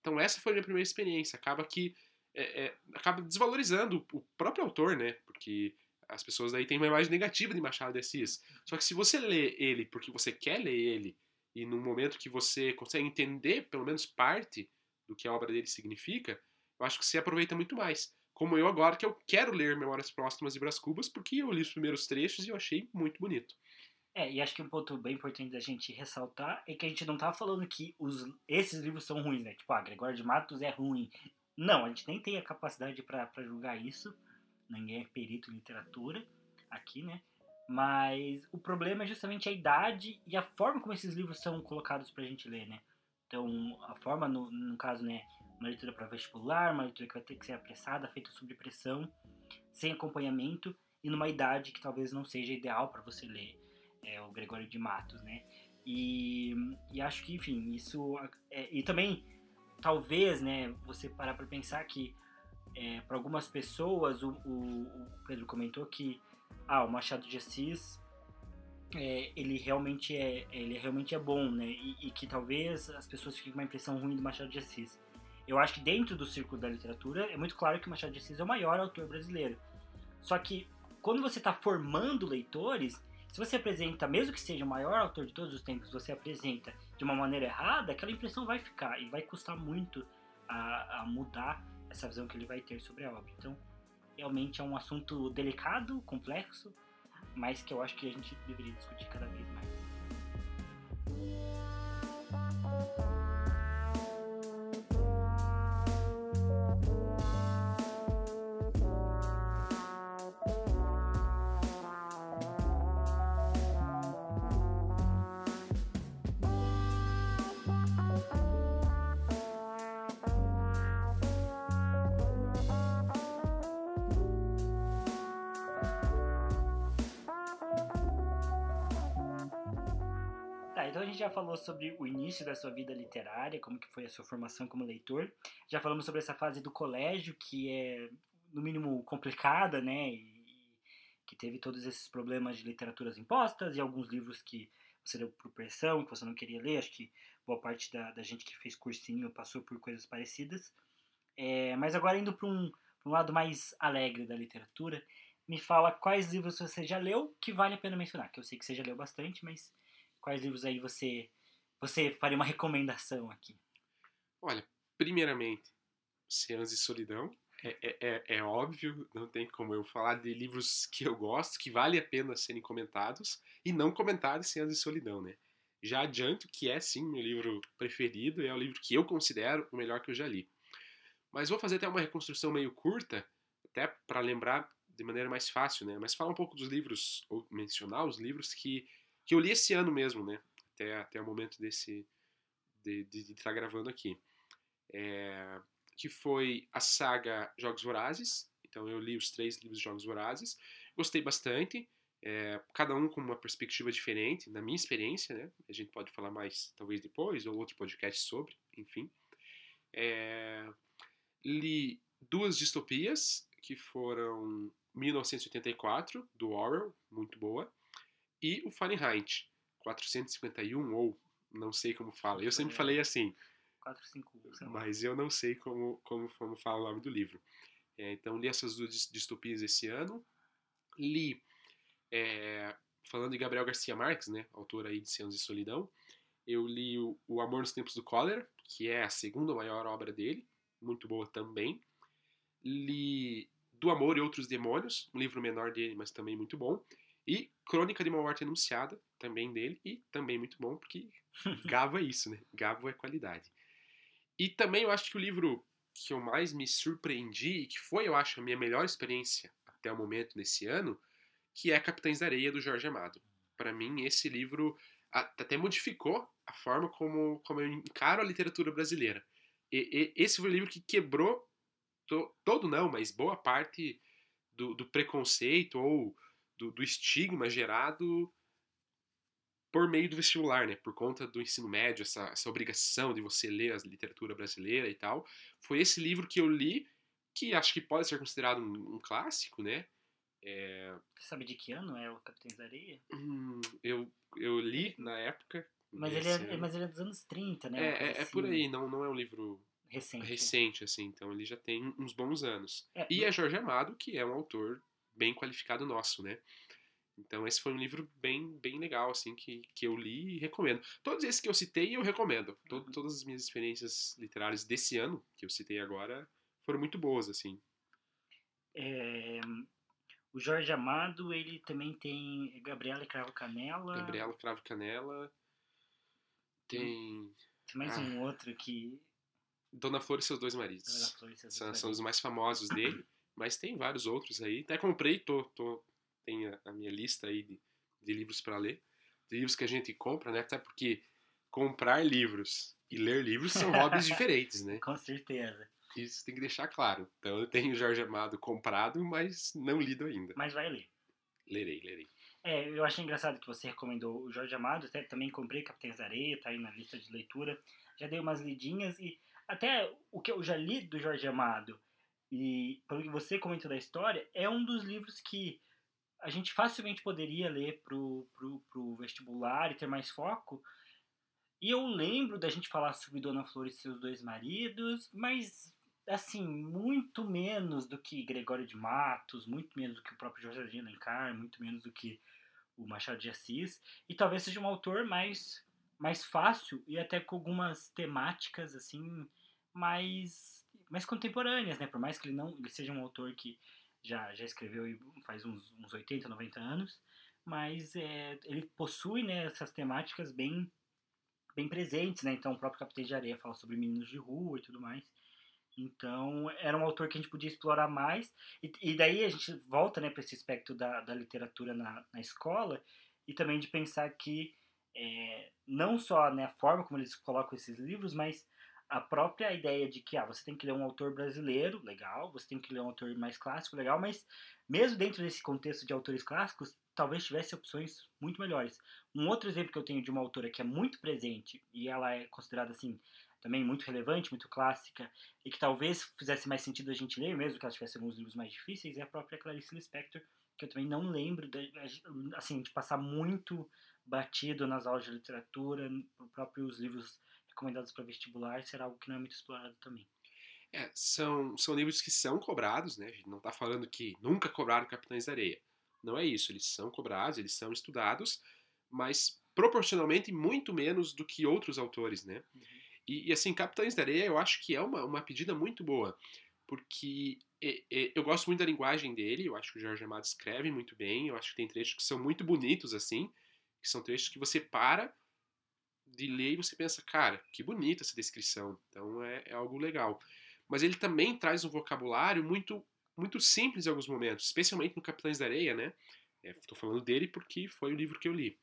Então essa foi a minha primeira experiência. Acaba que é, é, acaba desvalorizando o próprio autor, né? Porque as pessoas aí têm uma imagem negativa de Machado de Assis. Só que se você lê ele porque você quer ler ele e num momento que você consegue entender pelo menos parte do que a obra dele significa, eu acho que você aproveita muito mais. Como eu agora que eu quero ler Memórias Próximas de Brás Cubas porque eu li os primeiros trechos e eu achei muito bonito. É, e acho que um ponto bem importante da gente ressaltar é que a gente não tá falando que os, esses livros são ruins, né? Tipo, ah, Gregório de Matos é ruim. Não, a gente nem tem a capacidade para julgar isso. Ninguém é perito em literatura aqui, né? Mas o problema é justamente a idade e a forma como esses livros são colocados pra gente ler, né? Então, a forma, no, no caso, né? Uma leitura para vestibular, uma leitura que vai ter que ser apressada, feita sob pressão, sem acompanhamento e numa idade que talvez não seja ideal para você ler é, o Gregório de Matos, né? E, e acho que, enfim, isso. É, e também, talvez, né, você parar para pensar que é, para algumas pessoas, o, o, o, Pedro comentou que ah, o Machado de Assis é, ele realmente é ele realmente é bom, né? E, e, que talvez as pessoas fiquem com uma impressão ruim do Machado de Assis. Eu acho que dentro do círculo da literatura é muito claro que o Machado de Assis é o maior autor brasileiro. Só que quando você está formando leitores, se você apresenta, mesmo que seja o maior autor de todos os tempos, você apresenta de uma maneira errada, aquela impressão vai ficar e vai custar muito a, a mudar essa visão que ele vai ter sobre a obra. Então, realmente é um assunto delicado, complexo, mas que eu acho que a gente deveria discutir cada vez mais. Falou sobre o início da sua vida literária, como que foi a sua formação como leitor. Já falamos sobre essa fase do colégio, que é, no mínimo, complicada, né? E, que teve todos esses problemas de literaturas impostas e alguns livros que você deu por pressão, que você não queria ler. Acho que boa parte da, da gente que fez cursinho passou por coisas parecidas. É, mas agora indo para um, um lado mais alegre da literatura, me fala quais livros você já leu que vale a pena mencionar. Que eu sei que você já leu bastante, mas quais livros aí você você faria uma recomendação aqui? Olha, primeiramente, Cenas de Solidão. É, é, é, é, óbvio, não tem como eu falar de livros que eu gosto, que vale a pena serem comentados, e não comentados Cenas de Solidão, né? Já adianto que é sim meu livro preferido, é o livro que eu considero o melhor que eu já li. Mas vou fazer até uma reconstrução meio curta, até para lembrar de maneira mais fácil, né? Mas falar um pouco dos livros, ou mencionar os livros que, que eu li esse ano mesmo, né? Até, até o momento desse de estar de, de tá gravando aqui. É, que foi a saga Jogos Vorazes. Então eu li os três livros de Jogos Vorazes. Gostei bastante. É, cada um com uma perspectiva diferente, na minha experiência, né? A gente pode falar mais talvez depois, ou outro podcast sobre, enfim. É, li duas distopias, que foram 1984, do Orwell, muito boa, e o Fahrenheit, 451, ou não sei como fala. Eu sempre falei assim. 451. Mas eu não sei como, como, como fala o nome do livro. É, então, li essas duas distopias esse ano. Li é, falando de Gabriel Garcia Marques, né, autor aí de Cenos de Solidão, eu li o, o Amor nos Tempos do Cólera, que é a segunda maior obra dele, muito boa também. Li Do Amor e Outros Demônios, um livro menor dele, mas também muito bom. E Crônica de uma Morte Anunciada, também dele, e também muito bom, porque Gavo é isso, né? Gavo é qualidade. E também eu acho que o livro que eu mais me surpreendi, e que foi, eu acho, a minha melhor experiência até o momento nesse ano, que é Capitães da Areia, do Jorge Amado. Para mim, esse livro até modificou a forma como, como eu encaro a literatura brasileira. E, e, esse foi o livro que quebrou, to, todo não, mas boa parte do, do preconceito ou do, do, estigma gerado por meio do vestibular, né? Por conta do ensino médio, essa, essa obrigação de você ler a literatura brasileira e tal. Foi esse livro que eu li, que acho que pode ser considerado um, um clássico, né? É... Você sabe de que ano é o Capitães da Areia? Hum, eu, eu li na época. Mas ele, é, mas ele é dos anos 30, né? É, é, é, por assim. aí, não, não é um livro recente. recente, assim, então ele já tem uns bons anos. É, e é Jorge Amado, que é um autor bem qualificado nosso, né? Então esse foi um livro bem, bem legal, assim, que, que eu li e recomendo. Todos esses que eu citei, eu recomendo. Todo, uhum. todas as minhas experiências literárias desse ano, que eu citei agora, foram muito boas, assim. É, o Jorge Amado, ele também tem Gabriela Cravo Canela. Gabriela Cravo Canela. Tem. Tem mais ah. um outro que. Dona Flor e seus dois maridos. Dona Flor e seus são, dois são os mais famosos dele. Mas tem vários outros aí. Até comprei, tô, tô, tem a, a minha lista aí de, de livros para ler. De livros que a gente compra, né? Até porque comprar livros e ler livros são hobbies diferentes, né? Com certeza. Isso tem que deixar claro. Então eu tenho Jorge Amado comprado, mas não lido ainda. Mas vai ler. Lerei, lerei. É, eu achei engraçado que você recomendou o Jorge Amado, até também comprei Capitães Areia, tá aí na lista de leitura. Já dei umas lidinhas e até o que eu já li do Jorge Amado e pelo que você comentou da história, é um dos livros que a gente facilmente poderia ler pro, pro, pro vestibular e ter mais foco. E eu lembro da gente falar sobre Dona Flor e seus dois maridos, mas assim, muito menos do que Gregório de Matos, muito menos do que o próprio Jorge de Alencar, muito menos do que o Machado de Assis, e talvez seja um autor mais mais fácil e até com algumas temáticas assim mais mais contemporâneas, né? Por mais que ele não ele seja um autor que já já escreveu faz uns, uns 80, 90 anos, mas é, ele possui né, essas temáticas bem bem presentes, né? Então o próprio Capitão de Areia fala sobre meninos de rua e tudo mais. Então, era um autor que a gente podia explorar mais. E, e daí a gente volta né, para esse aspecto da, da literatura na, na escola e também de pensar que é, não só né, a forma como eles colocam esses livros, mas a própria ideia de que ah, você tem que ler um autor brasileiro, legal, você tem que ler um autor mais clássico, legal, mas mesmo dentro desse contexto de autores clássicos, talvez tivesse opções muito melhores. Um outro exemplo que eu tenho de uma autora que é muito presente e ela é considerada assim também muito relevante, muito clássica, e que talvez fizesse mais sentido a gente ler, mesmo que ela tivesse alguns livros mais difíceis, é a própria Clarice Lispector, que eu também não lembro, de, assim, de passar muito batido nas aulas de literatura, próprios livros recomendados para vestibular, será algo que não é muito explorado também. É, são, são livros que são cobrados, né? A gente não está falando que nunca cobraram Capitães da Areia. Não é isso, eles são cobrados, eles são estudados, mas proporcionalmente muito menos do que outros autores, né? Uhum. E, e, assim, Capitães da Areia eu acho que é uma, uma pedida muito boa, porque é, é, eu gosto muito da linguagem dele, eu acho que o Jorge Amado escreve muito bem, eu acho que tem trechos que são muito bonitos, assim, que são trechos que você para de ler e você pensa, cara, que bonita essa descrição, então é, é algo legal. Mas ele também traz um vocabulário muito muito simples em alguns momentos, especialmente no Capitães da Areia, né? Estou é, falando dele porque foi o livro que eu li.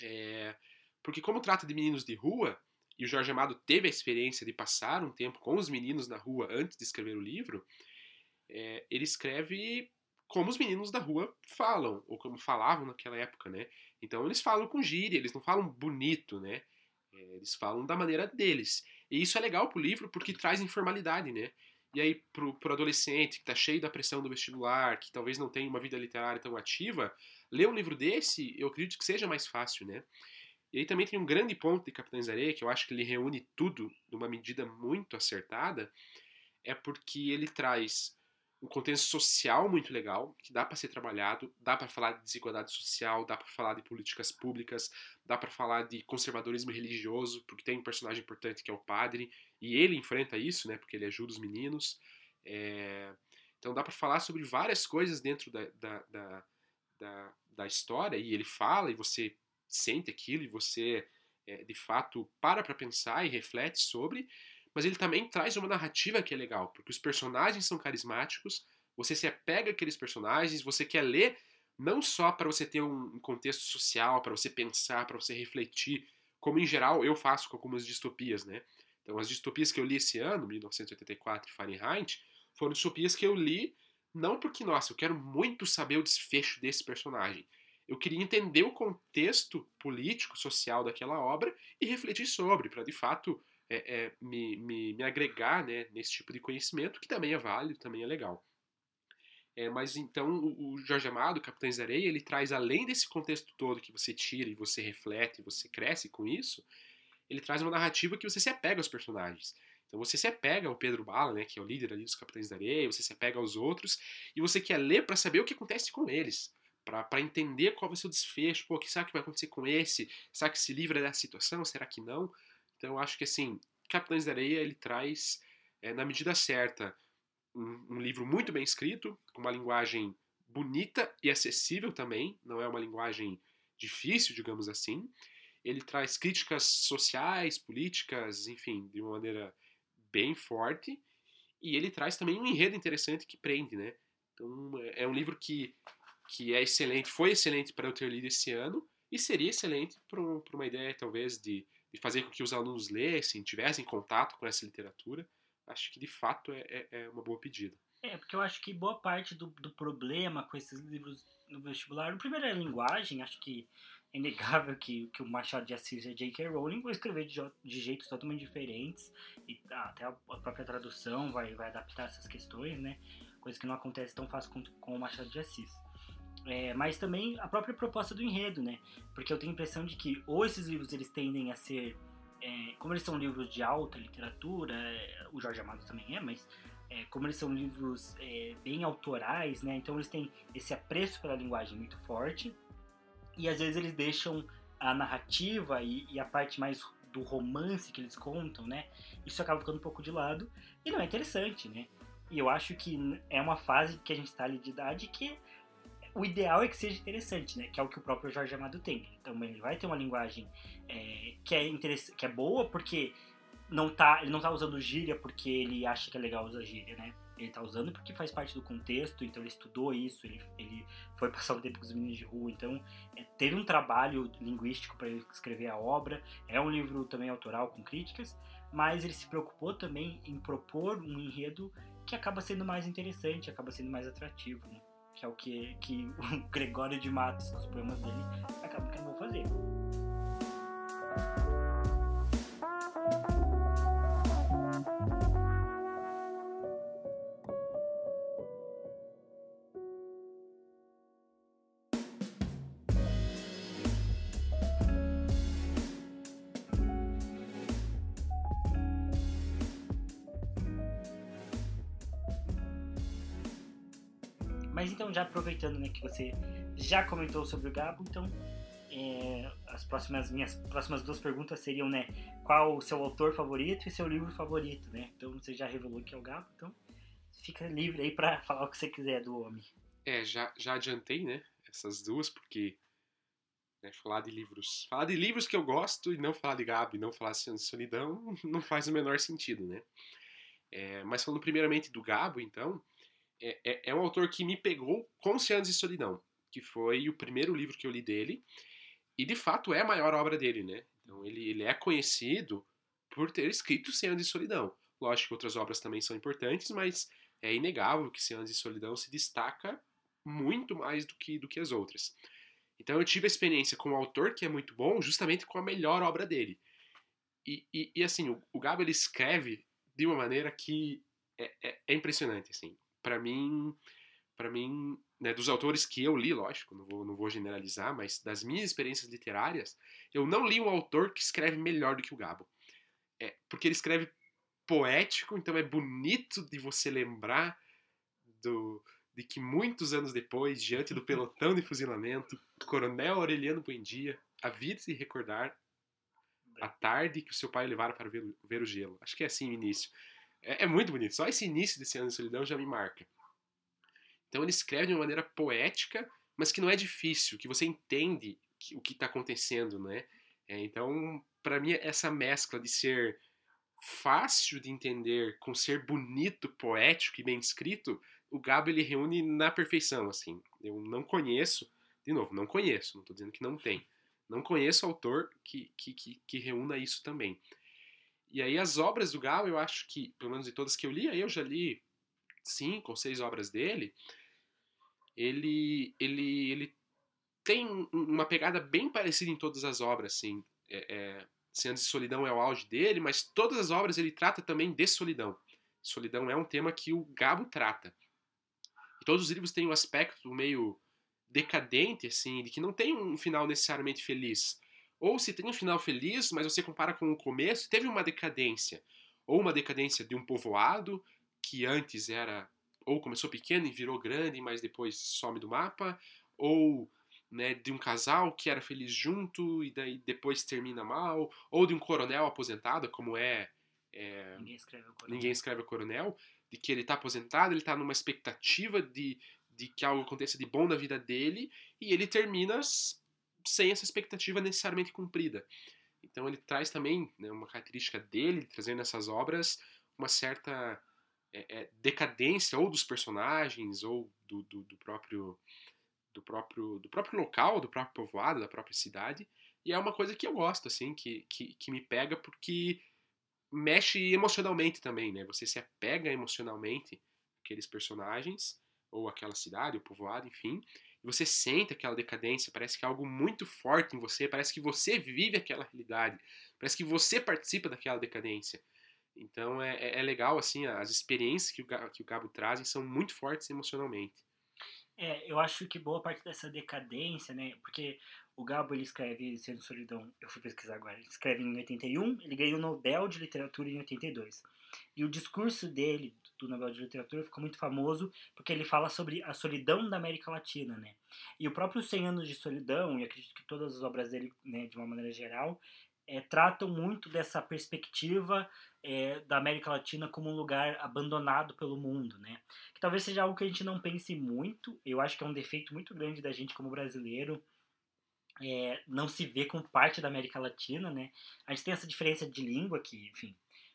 É, porque como trata de meninos de rua, e o Jorge Amado teve a experiência de passar um tempo com os meninos na rua antes de escrever o livro, é, ele escreve como os meninos da rua falam, ou como falavam naquela época, né? Então eles falam com gíria, eles não falam bonito, né? É, eles falam da maneira deles. E isso é legal pro livro porque traz informalidade, né? E aí, pro, pro adolescente que tá cheio da pressão do vestibular, que talvez não tenha uma vida literária tão ativa, ler um livro desse, eu acredito que seja mais fácil, né? E aí também tem um grande ponto de Capitães Areia, que eu acho que ele reúne tudo numa medida muito acertada, é porque ele traz um contexto social muito legal, que dá para ser trabalhado, dá para falar de desigualdade social, dá para falar de políticas públicas, dá para falar de conservadorismo religioso, porque tem um personagem importante que é o padre, e ele enfrenta isso, né, porque ele ajuda os meninos. É... Então dá para falar sobre várias coisas dentro da, da, da, da, da história, e ele fala, e você sente aquilo, e você, é, de fato, para para pensar e reflete sobre, mas ele também traz uma narrativa que é legal, porque os personagens são carismáticos, você se apega àqueles personagens, você quer ler não só para você ter um contexto social, para você pensar, para você refletir, como em geral eu faço com algumas distopias, né? Então, as distopias que eu li esse ano, 1984 e Fahrenheit, foram distopias que eu li não porque, nossa, eu quero muito saber o desfecho desse personagem. Eu queria entender o contexto político, social daquela obra e refletir sobre, para de fato é, é, me, me, me, agregar né, nesse tipo de conhecimento, que também é válido, também é legal. É, mas então o, o Jorge Amado, Capitães da Areia, ele traz além desse contexto todo que você tira e você reflete, e você cresce com isso, ele traz uma narrativa que você se apega aos personagens. Então você se apega ao Pedro Bala, né, que é o líder ali dos Capitães da Areia, você se apega aos outros e você quer ler para saber o que acontece com eles, para entender qual vai ser o desfecho, pô, que será que vai acontecer com esse? Será que se livra dessa situação? Será que não? Então acho que assim, Capitães da Areia ele traz é, na medida certa um, um, livro muito bem escrito, com uma linguagem bonita e acessível também, não é uma linguagem difícil, digamos assim. Ele traz críticas sociais, políticas, enfim, de uma maneira bem forte. E ele traz também um enredo interessante que prende, né? Então é, é um livro que, que é excelente, foi excelente para eu ter lido esse ano e seria excelente para uma ideia talvez de e fazer com que os alunos lessem, tivessem contato com essa literatura, acho que de fato é, é, é uma boa pedida. É, porque eu acho que boa parte do, do problema com esses livros no vestibular, o primeiro é a linguagem, acho que é inegável que, que o Machado de Assis e a J.K. Rowling vão escrever de, de jeitos totalmente diferentes, e até a própria tradução vai, vai adaptar essas questões, né? Coisa que não acontece tão fácil com, com o Machado de Assis. É, mas também a própria proposta do enredo, né? Porque eu tenho a impressão de que ou esses livros eles tendem a ser, é, como eles são livros de alta literatura, é, o Jorge Amado também é, mas é, como eles são livros é, bem autorais, né? Então eles têm esse apreço pela linguagem muito forte e às vezes eles deixam a narrativa e, e a parte mais do romance que eles contam, né? Isso acaba ficando um pouco de lado e não é interessante, né? E eu acho que é uma fase que a gente está ali de idade que o ideal é que seja interessante, né? Que é o que o próprio Jorge Amado tem. Então ele vai ter uma linguagem é, que, é que é boa, porque não tá, ele não tá usando gíria porque ele acha que é legal usar gíria, né? Ele tá usando porque faz parte do contexto, então ele estudou isso, ele, ele foi passar o tempo com os meninos de rua, então é, teve um trabalho linguístico para ele escrever a obra. É um livro também autoral com críticas, mas ele se preocupou também em propor um enredo que acaba sendo mais interessante, acaba sendo mais atrativo, né? Que é o que, que o Gregório de Matos, os poemas dele, acabam que não vão fazer. Já aproveitando né, que você já comentou sobre o Gabo, então é, as próximas minhas próximas duas perguntas seriam, né, qual o seu autor favorito e seu livro favorito, né? Então você já revelou que é o Gabo, então fica livre aí para falar o que você quiser do homem. É, já, já adiantei, né, essas duas, porque né, falar de livros, falar de livros que eu gosto e não falar de Gabo e não falar de solidão não faz o menor sentido, né? É, mas falando primeiramente do Gabo, então, é, é, é um autor que me pegou com Cem Anos de Solidão, que foi o primeiro livro que eu li dele, e de fato é a maior obra dele, né? Então ele, ele é conhecido por ter escrito Cem Anos de Solidão. Lógico que outras obras também são importantes, mas é inegável que Cem Anos de Solidão se destaca muito mais do que, do que as outras. Então eu tive a experiência com um autor que é muito bom, justamente com a melhor obra dele. E, e, e assim, o, o Gabo ele escreve de uma maneira que é, é, é impressionante, assim. Para mim, para mim, né, dos autores que eu li, lógico, não vou, não vou generalizar, mas das minhas experiências literárias, eu não li um autor que escreve melhor do que o Gabo. É, porque ele escreve poético, então é bonito de você lembrar do, de que muitos anos depois, diante do pelotão de fuzilamento, Coronel Aureliano Buendia havia de se recordar a tarde que o seu pai levara para ver, ver o gelo. Acho que é assim o início. É, é, muito bonito. Só esse início desse ano de solidão já me marca. Então ele escreve de uma maneira poética, mas que não é difícil, que você entende o que está acontecendo, né? É, então, para mim, essa mescla de ser fácil de entender com ser bonito, poético e bem escrito, o Gabo ele reúne na perfeição, assim. Eu não conheço, de novo, não conheço, não estou dizendo que não tem. Não conheço autor que, que, que, que reúna isso também. E aí as obras do Galo, eu acho que, pelo menos de todas que eu li, aí eu já li cinco ou seis obras dele, ele, ele, ele tem uma pegada bem parecida em todas as obras, assim. É, é, de Solidão é o auge dele, mas todas as obras ele trata também de solidão. Solidão é um tema que o Gabo trata. E todos os livros têm um aspecto meio decadente, assim, de que não tem um final necessariamente feliz. Ou se tem um final feliz, mas você compara com o começo, teve uma decadência. Ou uma decadência de um povoado, que antes era. Ou começou pequeno e virou grande, mas depois some do mapa. Ou né, de um casal que era feliz junto e daí depois termina mal. Ou de um coronel aposentado, como é. é ninguém escreve. Ninguém escreve o coronel. De que ele está aposentado, ele está numa expectativa de, de que algo aconteça de bom na vida dele e ele termina sem essa expectativa necessariamente cumprida. Então ele traz também né, uma característica dele, trazendo nessas obras uma certa é, é, decadência ou dos personagens ou do, do, do, próprio do próprio do próprio local, do próprio povoado, da própria cidade. E é uma coisa que eu gosto, assim, que, que, que me pega porque mexe emocionalmente também, né? Você se apega emocionalmente àqueles personagens ou aquela cidade, o povoado, enfim, e você sente aquela decadência, parece que é algo muito forte em você, parece que você vive aquela realidade, parece que você participa daquela decadência. Então é, é, é legal, assim, as experiências que o, que o Gabo trazem são muito fortes emocionalmente. É, eu acho que boa parte dessa decadência, né, porque o Gabo ele escreve Sendo Solidão, eu fui pesquisar agora, ele escreve em 81, ele ganhou o Nobel de Literatura em 82. E o discurso dele, do Nobel de Literatura, ficou muito famoso porque ele fala sobre a solidão da América Latina, né? E o próprio 100 Anos de Solidão, e acredito que todas as obras dele, né, de uma maneira geral, é, tratam muito dessa perspectiva é, da América Latina como um lugar abandonado pelo mundo, né? Que talvez seja algo que a gente não pense muito. Eu acho que é um defeito muito grande da gente como brasileiro. É, não se vê como parte da América Latina, né? A gente tem essa diferença de língua que, enfim,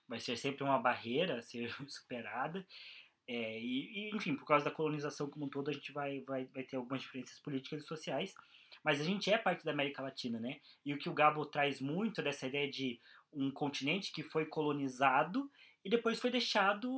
vai ser sempre uma barreira a ser superada. É, e, e, enfim, por causa da colonização como um todo, a gente vai, vai, vai ter algumas diferenças políticas e sociais. Mas a gente é parte da América Latina, né? E o que o Gabo traz muito dessa ideia de um continente que foi colonizado e depois foi deixado,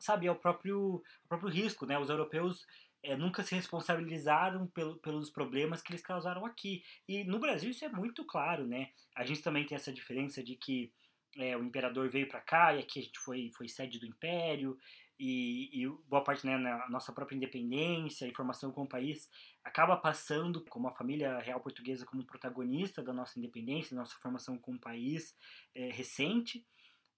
sabe, ao próprio, ao próprio risco, né? Os europeus é, nunca se responsabilizaram pelo, pelos problemas que eles causaram aqui. E no Brasil isso é muito claro, né? A gente também tem essa diferença de que é, o imperador veio para cá e aqui a gente foi, foi sede do império e, e boa parte né, na nossa própria independência e formação como país acaba passando como a família real portuguesa como protagonista da nossa independência, da nossa formação como país é, recente,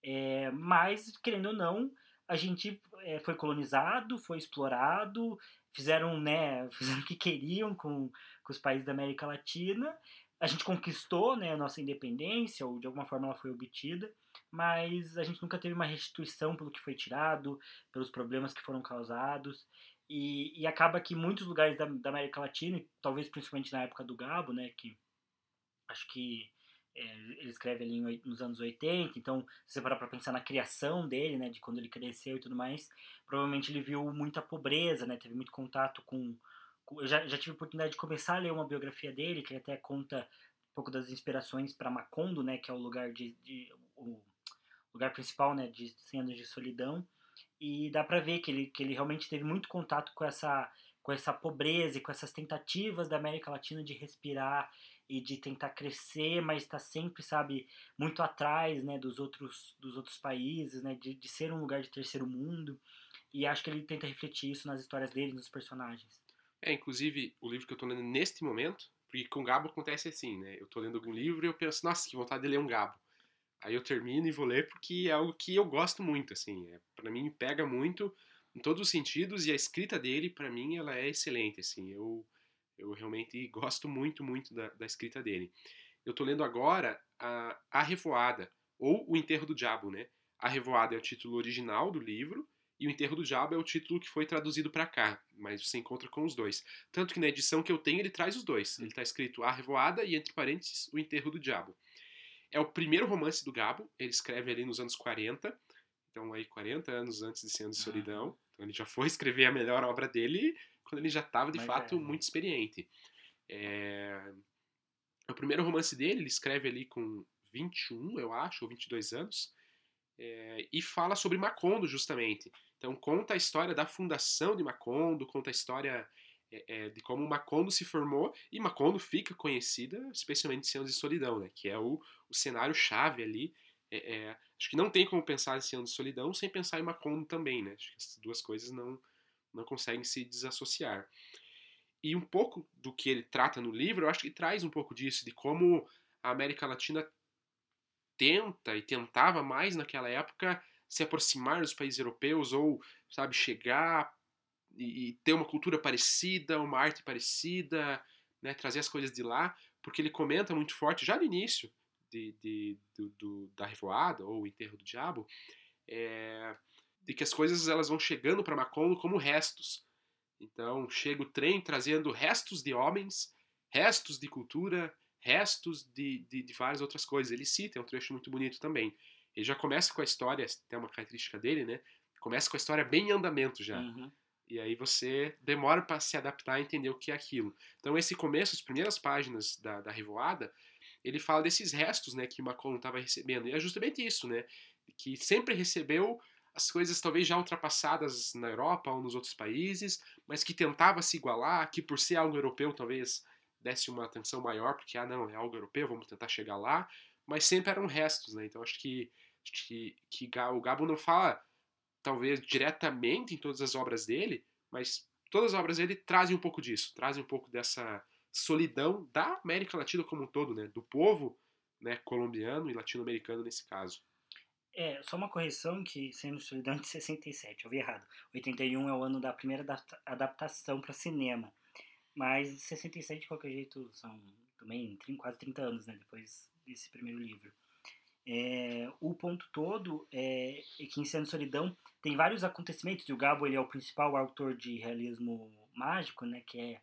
é, mas querendo ou não a gente é, foi colonizado, foi explorado, fizeram, né, fizeram o que queriam com, com os países da América Latina a gente conquistou né, a nossa independência, ou de alguma forma ela foi obtida, mas a gente nunca teve uma restituição pelo que foi tirado, pelos problemas que foram causados. E, e acaba que muitos lugares da, da, América Latina, talvez principalmente na época do Gabo, né, que acho que é, ele escreve ali em, nos anos 80, então se você parar para pensar na criação dele, né, de quando ele cresceu e tudo mais, provavelmente ele viu muita pobreza, né, teve muito contato com eu já, já tive a oportunidade de começar a ler uma biografia dele, que até conta um pouco das inspirações para Macondo, né, que é o lugar de, de o lugar principal, né, de 100 anos de solidão, e dá para ver que ele, que ele realmente teve muito contato com essa com essa pobreza e com essas tentativas da América Latina de respirar e de tentar crescer, mas está sempre, sabe, muito atrás, né, dos outros, dos outros países, né, de, de ser um lugar de terceiro mundo. E acho que ele tenta refletir isso nas histórias dele, nos personagens. É, inclusive, o livro que eu estou lendo neste momento, porque com Gabo acontece assim, né? Eu estou lendo algum livro e eu penso, nossa, que vontade de ler um Gabo. Aí eu termino e vou ler porque é algo que eu gosto muito, assim. É, para mim, pega muito em todos os sentidos e a escrita dele, para mim, ela é excelente, assim. Eu eu realmente gosto muito, muito da, da escrita dele. Eu estou lendo agora a, a Revoada, ou O Enterro do Diabo, né? A Revoada é o título original do livro, e O Enterro do Diabo é o título que foi traduzido para cá, mas você encontra com os dois. Tanto que na edição que eu tenho ele traz os dois. Ele está escrito A Revoada e, entre parênteses, O Enterro do Diabo. É o primeiro romance do Gabo, ele escreve ali nos anos 40, então aí 40 anos antes de Cem de Solidão. Então ele já foi escrever a melhor obra dele quando ele já estava de Mas fato é. muito experiente. É... O primeiro romance dele, ele escreve ali com 21, eu acho, ou 22 anos, é... e fala sobre Macondo, justamente. Então, conta a história da fundação de Macondo, conta a história é, de como Macondo se formou, e Macondo fica conhecida, especialmente em Cenas de Solidão, né, que é o, o cenário chave ali. É, é, acho que não tem como pensar em Cenas de Solidão sem pensar em Macondo também, né? Acho que essas duas coisas não, não conseguem se desassociar. E um pouco do que ele trata no livro, eu acho que traz um pouco disso, de como a América Latina tenta e tentava mais naquela época se aproximar dos países europeus ou, sabe, chegar e, e ter uma cultura parecida, uma arte parecida, né, trazer as coisas de lá, porque ele comenta muito forte, já no início de, de do, do, da Revoada, ou o Enterro do Diabo, é, de que as coisas elas vão chegando para Macondo como restos. Então chega o trem trazendo restos de homens, restos de cultura, restos de, de, de várias outras coisas. Ele cita, é um trecho muito bonito também. Ele já começa com a história, tem uma característica dele, né? Começa com a história bem em andamento já. Uhum. E aí você demora para se adaptar a entender o que é aquilo. Então esse começo, as primeiras páginas da, da Revoada, ele fala desses restos, né, que Macondo estava recebendo. E é justamente isso, né? Que sempre recebeu as coisas talvez já ultrapassadas na Europa ou nos outros países, mas que tentava se igualar, que por ser algo europeu talvez desse uma atenção maior, porque, ah, não, é algo europeu, vamos tentar chegar lá, mas sempre eram restos, né? Então acho que, que, que o Gabo não fala, talvez, diretamente em todas as obras dele, mas todas as obras dele trazem um pouco disso, trazem um pouco dessa solidão da América Latina como um todo, né? Do povo né, colombiano e latino-americano nesse caso. É, só uma correção que sendo Solidão de 67, eu vi errado. 81 é o ano da primeira adaptação para cinema. Mas 67, de qualquer jeito, são também quase 30 anos, né, depois desse primeiro livro. É, o ponto todo é, é que em Sendo Solidão tem vários acontecimentos, e o Gabo ele é o principal autor de realismo mágico, né, que é,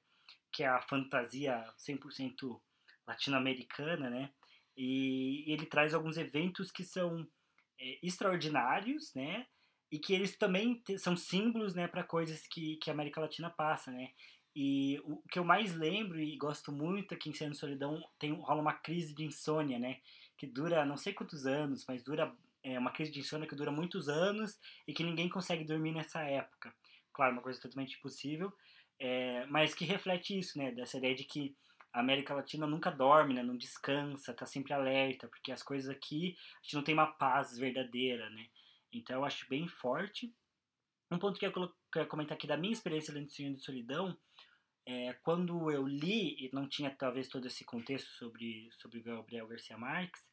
que é a fantasia 100% latino-americana, né, e ele traz alguns eventos que são é, extraordinários, né? E que eles também são símbolos, né, para coisas que, que a América Latina passa, né? E o que eu mais lembro e gosto muito aqui em Sendo Solidão tem rola uma crise de insônia, né? Que dura não sei quantos anos, mas dura é uma crise de insônia que dura muitos anos e que ninguém consegue dormir nessa época. Claro, uma coisa totalmente impossível, é, mas que reflete isso, né? Dessa ideia de que a América Latina nunca dorme, né? Não descansa, tá sempre alerta, porque as coisas aqui a gente não tem uma paz verdadeira, né? Então eu acho bem forte. Um ponto que eu quero comentar aqui da minha experiência lendo Senhor de Solidão, é, quando eu li e não tinha talvez todo esse contexto sobre sobre Gabriel Garcia Marques,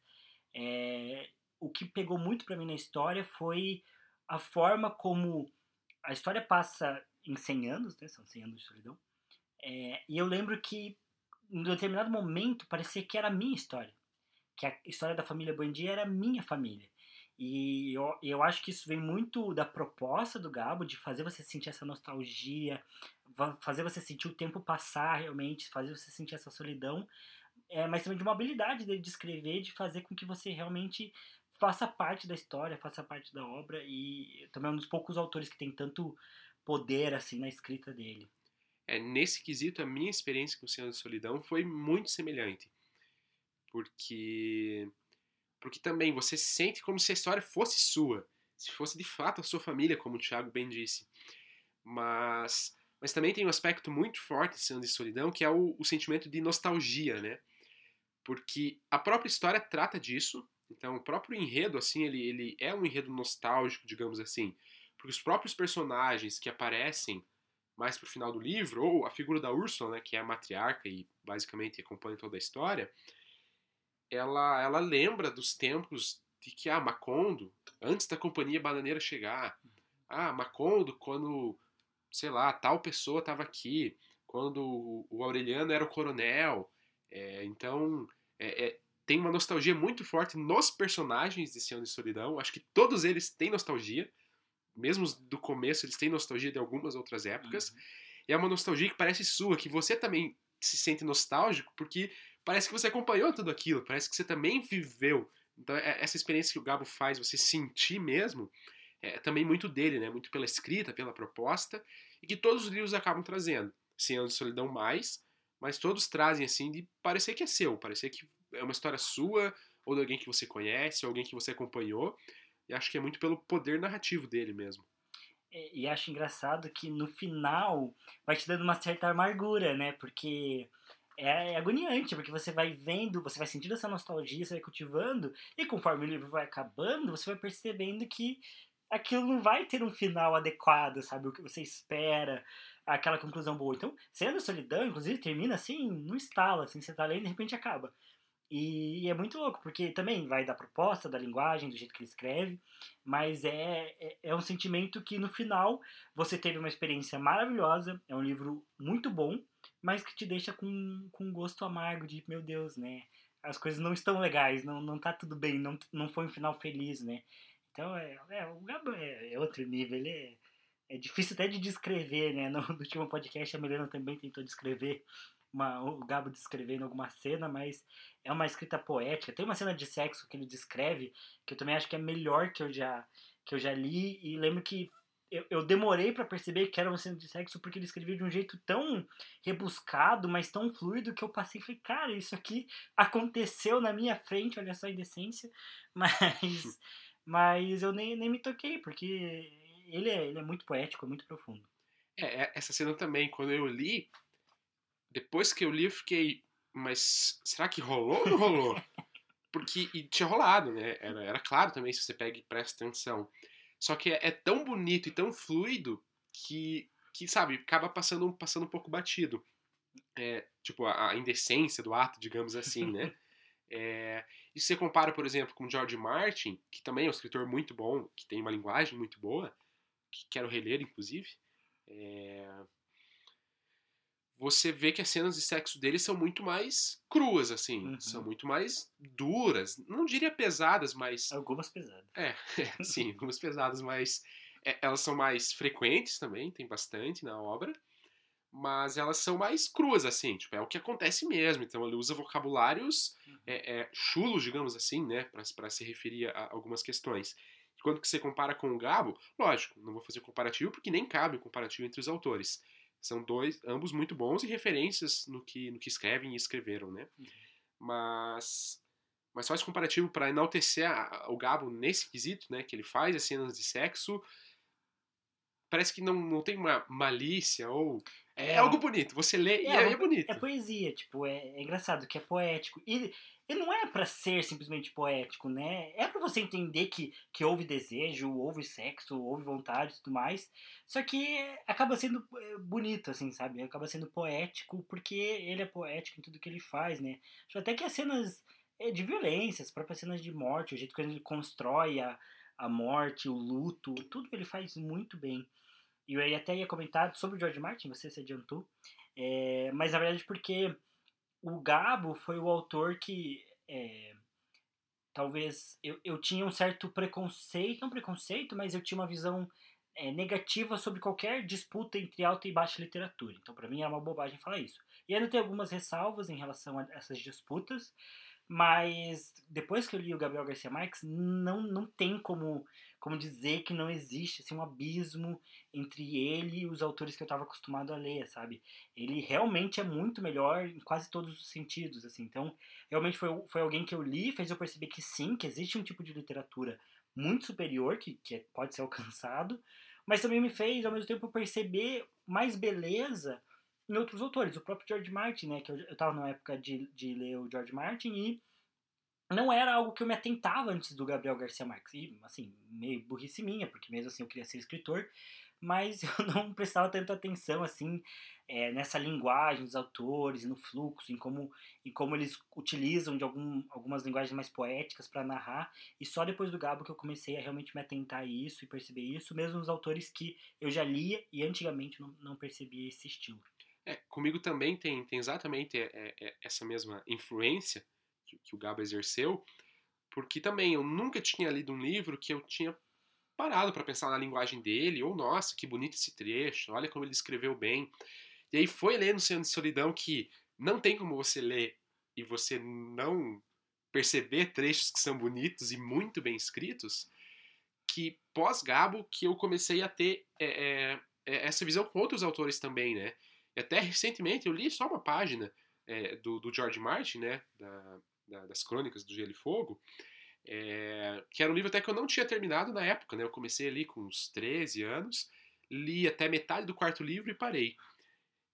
é, o que pegou muito para mim na história foi a forma como a história passa em 100 anos, né? São 100 anos de solidão. É, e eu lembro que em determinado momento parecia que era a minha história. Que a história da família Bandia era a minha família. E eu, eu acho que isso vem muito da proposta do Gabo de fazer você sentir essa nostalgia, fazer você sentir o tempo passar realmente, fazer você sentir essa solidão, é, mas também de uma habilidade dele de escrever, de fazer com que você realmente faça parte da história, faça parte da obra e também é um dos poucos autores que tem tanto poder assim na escrita dele. É, nesse quesito, a minha experiência com o Senhor da Solidão foi muito semelhante. Porque porque também você sente como se a história fosse sua, se fosse de fato a sua família, como o Thiago bem disse. Mas mas também tem um aspecto muito forte de Senhor de Solidão, que é o, o sentimento de nostalgia, né? Porque a própria história trata disso, então, o próprio enredo, assim, ele, ele é um enredo nostálgico, digamos assim. Porque os próprios personagens que aparecem mais pro final do livro, ou a figura da Ursula, né, que é a matriarca e basicamente acompanha toda a história, ela, ela lembra dos tempos de que, ah, Macondo, antes da companhia bananeira chegar, ah, Macondo, quando, sei lá, tal pessoa estava aqui, quando o Aureliano era o coronel, é, então, é, é, tem uma nostalgia muito forte nos personagens de Senhor de Solidão. Acho que todos eles têm nostalgia. Mesmo do começo, eles têm nostalgia de algumas outras épocas. Uhum. E é uma nostalgia que parece sua, que você também se sente nostálgico, porque parece que você acompanhou tudo aquilo, parece que você também viveu. Então, é, essa experiência que o Gabo faz, você sentir mesmo, é também muito dele, né? Muito pela escrita, pela proposta, e que todos os livros acabam trazendo. Senhor de Solidão mais, mas todos trazem assim de parecer que é seu, parecer que é uma história sua, ou de alguém que você conhece, ou alguém que você acompanhou. E acho que é muito pelo poder narrativo dele mesmo. É, e acho engraçado que no final vai te dando uma certa amargura, né? Porque é agoniante, porque você vai vendo, você vai sentindo essa nostalgia, você vai cultivando, e conforme o livro vai acabando, você vai percebendo que aquilo não vai ter um final adequado, sabe? O que você espera, aquela conclusão boa. Então, sendo solidão, inclusive, termina assim, no estalo, assim, você tá lendo e de repente acaba. E, é muito louco, porque também vai da proposta, da linguagem, do jeito que ele escreve, mas é, é, é, um sentimento que no final você teve uma experiência maravilhosa, é um livro muito bom, mas que te deixa com, com um gosto amargo de, meu Deus, né? As coisas não estão legais, não, não tá tudo bem, não, não foi um final feliz, né? Então, é, é o Gabo é, é outro nível, ele é, é difícil até de descrever, né? No, no último podcast a Milena também tentou descrever uma, o Gabo descrevendo alguma cena, mas é uma escrita poética. Tem uma cena de sexo que ele descreve que eu também acho que é melhor que eu já que eu já li e lembro que eu, eu demorei para perceber que era uma cena de sexo porque ele escrevia de um jeito tão rebuscado, mas tão fluido que eu passei e falei, cara, isso aqui aconteceu na minha frente, olha só a indecência, mas mas eu nem, nem me toquei porque ele é, ele é muito poético, muito profundo. É, essa cena também, quando eu li, depois que eu li, eu fiquei, mas será que rolou ou não rolou? Porque e tinha rolado, né? Era, era claro também, se você pega e presta atenção. Só que é, é, tão bonito e tão fluido que, que sabe, acaba passando, passando um pouco batido. É, tipo, a, a, indecência do ato, digamos assim, né? É, e se você compara, por exemplo, com George Martin, que também é um escritor muito bom, que tem uma linguagem muito boa, que quero reler, inclusive, é, você vê que as cenas de sexo dele são muito mais cruas, assim. Uhum. São muito mais duras. Não diria pesadas, mas. Algumas pesadas. É, é sim, algumas pesadas, mas é, elas são mais frequentes também, tem bastante na obra. Mas elas são mais cruas, assim, tipo, é o que acontece mesmo. Então ele usa vocabulários uhum. é, é, chulos, digamos assim, né, para se referir a algumas questões. Quando que você compara com o Gabo, lógico, não vou fazer comparativo porque nem cabe o comparativo entre os autores. São dois, ambos muito bons e referências no que, no que escrevem e escreveram, né? Uhum. Mas, mas só esse comparativo para enaltecer a, o Gabo nesse quesito, né? Que ele faz as cenas de sexo. Parece que não, não tem uma malícia ou. É, é algo bonito. Você lê é, e é, é, bonito. É poesia, tipo, é, é engraçado, que é poético. E ele não é para ser simplesmente poético, né? É para você entender que, que houve desejo, houve sexo, houve vontade e tudo mais. Só que acaba sendo eh, bonito, assim, sabe? Acaba sendo poético porque ele é poético em tudo que ele faz, né? Acho até que as cenas eh, de violência, as próprias cenas de morte, o jeito que ele constrói a, a morte, o luto, tudo ele faz muito bem. E eu até ia comentar sobre o George Martin, você se adiantou. É, mas na verdade porque o Gabo foi o autor que é, talvez eu, eu tinha um certo preconceito, não preconceito, mas eu tinha uma visão é, negativa sobre qualquer disputa entre alta e baixa literatura. Então, para mim, era uma bobagem falar isso. E ainda tem algumas ressalvas em relação a essas disputas, mas depois que eu li o Gabriel Garcia Marques, não, não tem como, como dizer que não existe assim, um abismo entre ele e os autores que eu estava acostumado a ler, sabe? Ele realmente é muito melhor em quase todos os sentidos, assim. Então, realmente foi, foi alguém que eu li, fez eu perceber que sim, que existe um tipo de literatura muito superior, que, que é, pode ser alcançado, mas também me fez, ao mesmo tempo, perceber mais beleza em outros autores. O próprio George Martin, né? Que eu, eu tava na época de, de ler o George Martin e não era algo que eu me atentava antes do Gabriel Garcia Marques. E, assim, meio burrice minha, porque mesmo assim eu queria ser escritor, mas eu não prestava tanta atenção, assim, é, nessa linguagem dos autores, no fluxo, em como, em como eles utilizam de algum, algumas linguagens mais poéticas para narrar. E só depois do Gabo que eu comecei a realmente me atentar a isso e perceber isso, mesmo nos autores que eu já lia e antigamente não, não percebia esse estilo. É, comigo também tem, tem exatamente é, é, é, essa mesma influência que, que o Gabo exerceu, porque também eu nunca tinha lido um livro que eu tinha parado para pensar na linguagem dele, ou nossa, que bonito esse trecho, olha como ele escreveu bem. E aí foi lendo Oceano de Solidão que não tem como você ler e você não perceber trechos que são bonitos e muito bem escritos, que pós-Gabo que eu comecei a ter é, é, é essa visão com outros autores também, né? E até recentemente eu li só uma página é, do, do, George Martin, né, da, da, das Crônicas do Gelo e Fogo, é, que era um livro até que eu não tinha terminado na época, né? Eu comecei ali com uns 13 anos, li até metade do quarto livro e parei.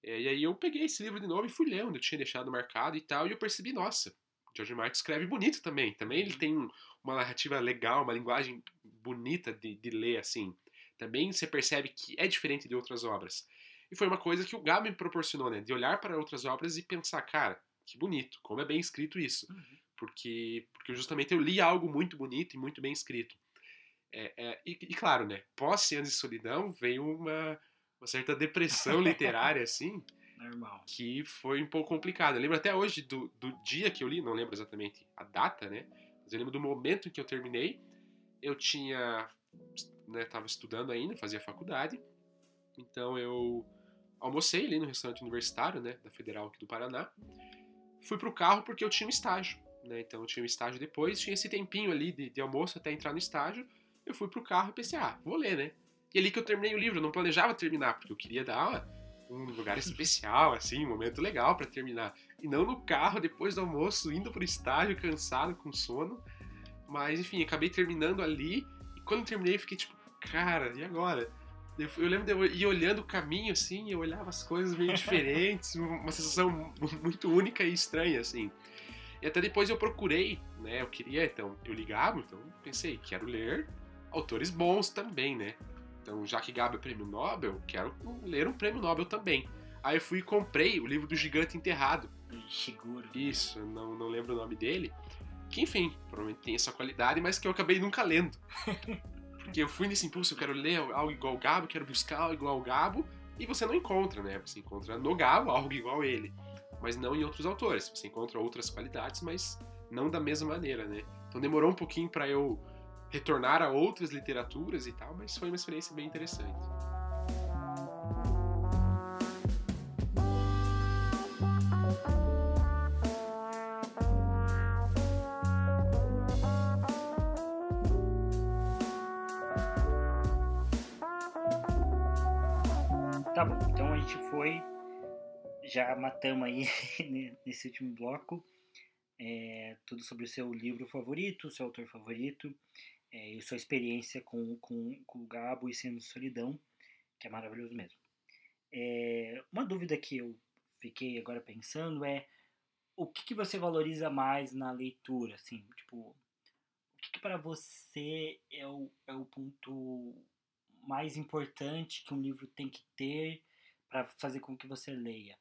É, e aí eu peguei esse livro de novo e fui ler onde eu tinha deixado marcado e tal, e eu percebi, nossa, George Martin escreve bonito também. Também ele tem uma narrativa legal, uma linguagem bonita de, de ler, assim. Também você percebe que é diferente de outras obras. E foi uma coisa que o Gabi me proporcionou, né? De olhar para outras obras e pensar, cara, que bonito, como é bem escrito isso. Uhum. Porque, porque justamente eu li algo muito bonito e muito bem escrito. É, é, e, e, claro, né? Pós Anos de Solidão veio uma, uma certa depressão literária, assim. Normal. Que foi um pouco complicada. Eu lembro até hoje do, do dia que eu li, não lembro exatamente a data, né? Mas eu lembro do momento em que eu terminei. Eu tinha. Né, tava estudando ainda, fazia faculdade. Então eu almocei ali no restaurante universitário, né, da Federal aqui do Paraná. Fui pro carro porque eu tinha um estágio, né, então eu tinha um estágio depois, tinha esse tempinho ali de, de almoço até entrar no estágio. Eu fui pro carro e pensei, ah, vou ler, né. E ali que eu terminei o livro, eu não planejava terminar, porque eu queria dar um lugar especial, assim, um momento legal para terminar. E não no carro, depois do almoço, indo pro estágio, cansado, com sono. Mas, enfim, acabei terminando ali. E quando terminei, eu fiquei tipo, cara, e agora? Eu lembro de eu ir olhando o caminho, assim, eu olhava as coisas meio diferentes, uma sensação muito única e estranha, assim. E até depois eu procurei, né? Eu queria, então, eu ligava, então pensei, quero ler autores bons também, né? Então, já que Gabi é prêmio Nobel, quero ler um prêmio Nobel também. Aí eu fui e comprei o livro do Gigante Enterrado. Seguro. Isso, não, não lembro o nome dele. Que, enfim, provavelmente tem essa qualidade, mas que eu acabei nunca lendo. Porque eu fui nesse impulso, eu quero ler algo igual ao Gabo, quero buscar algo igual ao Gabo, e você não encontra, né? Você encontra no Gabo algo igual a ele, mas não em outros autores. Você encontra outras qualidades, mas não da mesma maneira, né? Então demorou um pouquinho para eu retornar a outras literaturas e tal, mas foi uma experiência bem interessante. Tá bom, então a gente foi, já matamos aí nesse último bloco é, tudo sobre o seu livro favorito, o seu autor favorito, é, e sua experiência com, com, com o Gabo e Sendo Solidão, que é maravilhoso mesmo. É, uma dúvida que eu fiquei agora pensando é o que, que você valoriza mais na leitura, assim, tipo, o que, que para você é o, é o ponto mais importante que um livro tem que ter para fazer com que você leia.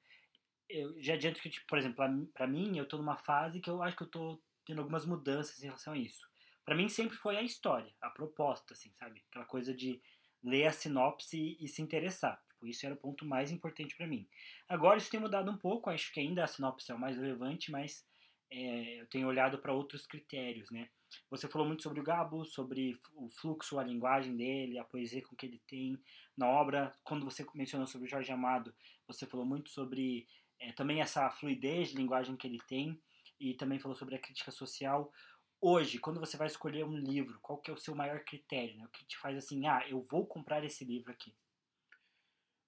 Eu já adianto que, tipo, por exemplo, para mim, eu estou numa fase que eu acho que eu estou tendo algumas mudanças em relação a isso. Para mim sempre foi a história, a proposta, assim, sabe? Aquela coisa de ler a sinopse e, se interessar. Tipo, isso era o ponto mais importante para mim. Agora isso tem mudado um pouco, acho que ainda a sinopse é o mais relevante, mas é, eu tenho olhado para outros critérios, né? Você falou muito sobre o Gabo, sobre o fluxo, a linguagem dele, a poesia com que ele tem na obra. Quando você mencionou sobre o Jorge Amado, você falou muito sobre é, também essa fluidez de linguagem que ele tem e também falou sobre a crítica social. Hoje, quando você vai escolher um livro, qual que é o seu maior critério? Né? O que te faz assim, ah, eu vou comprar esse livro aqui?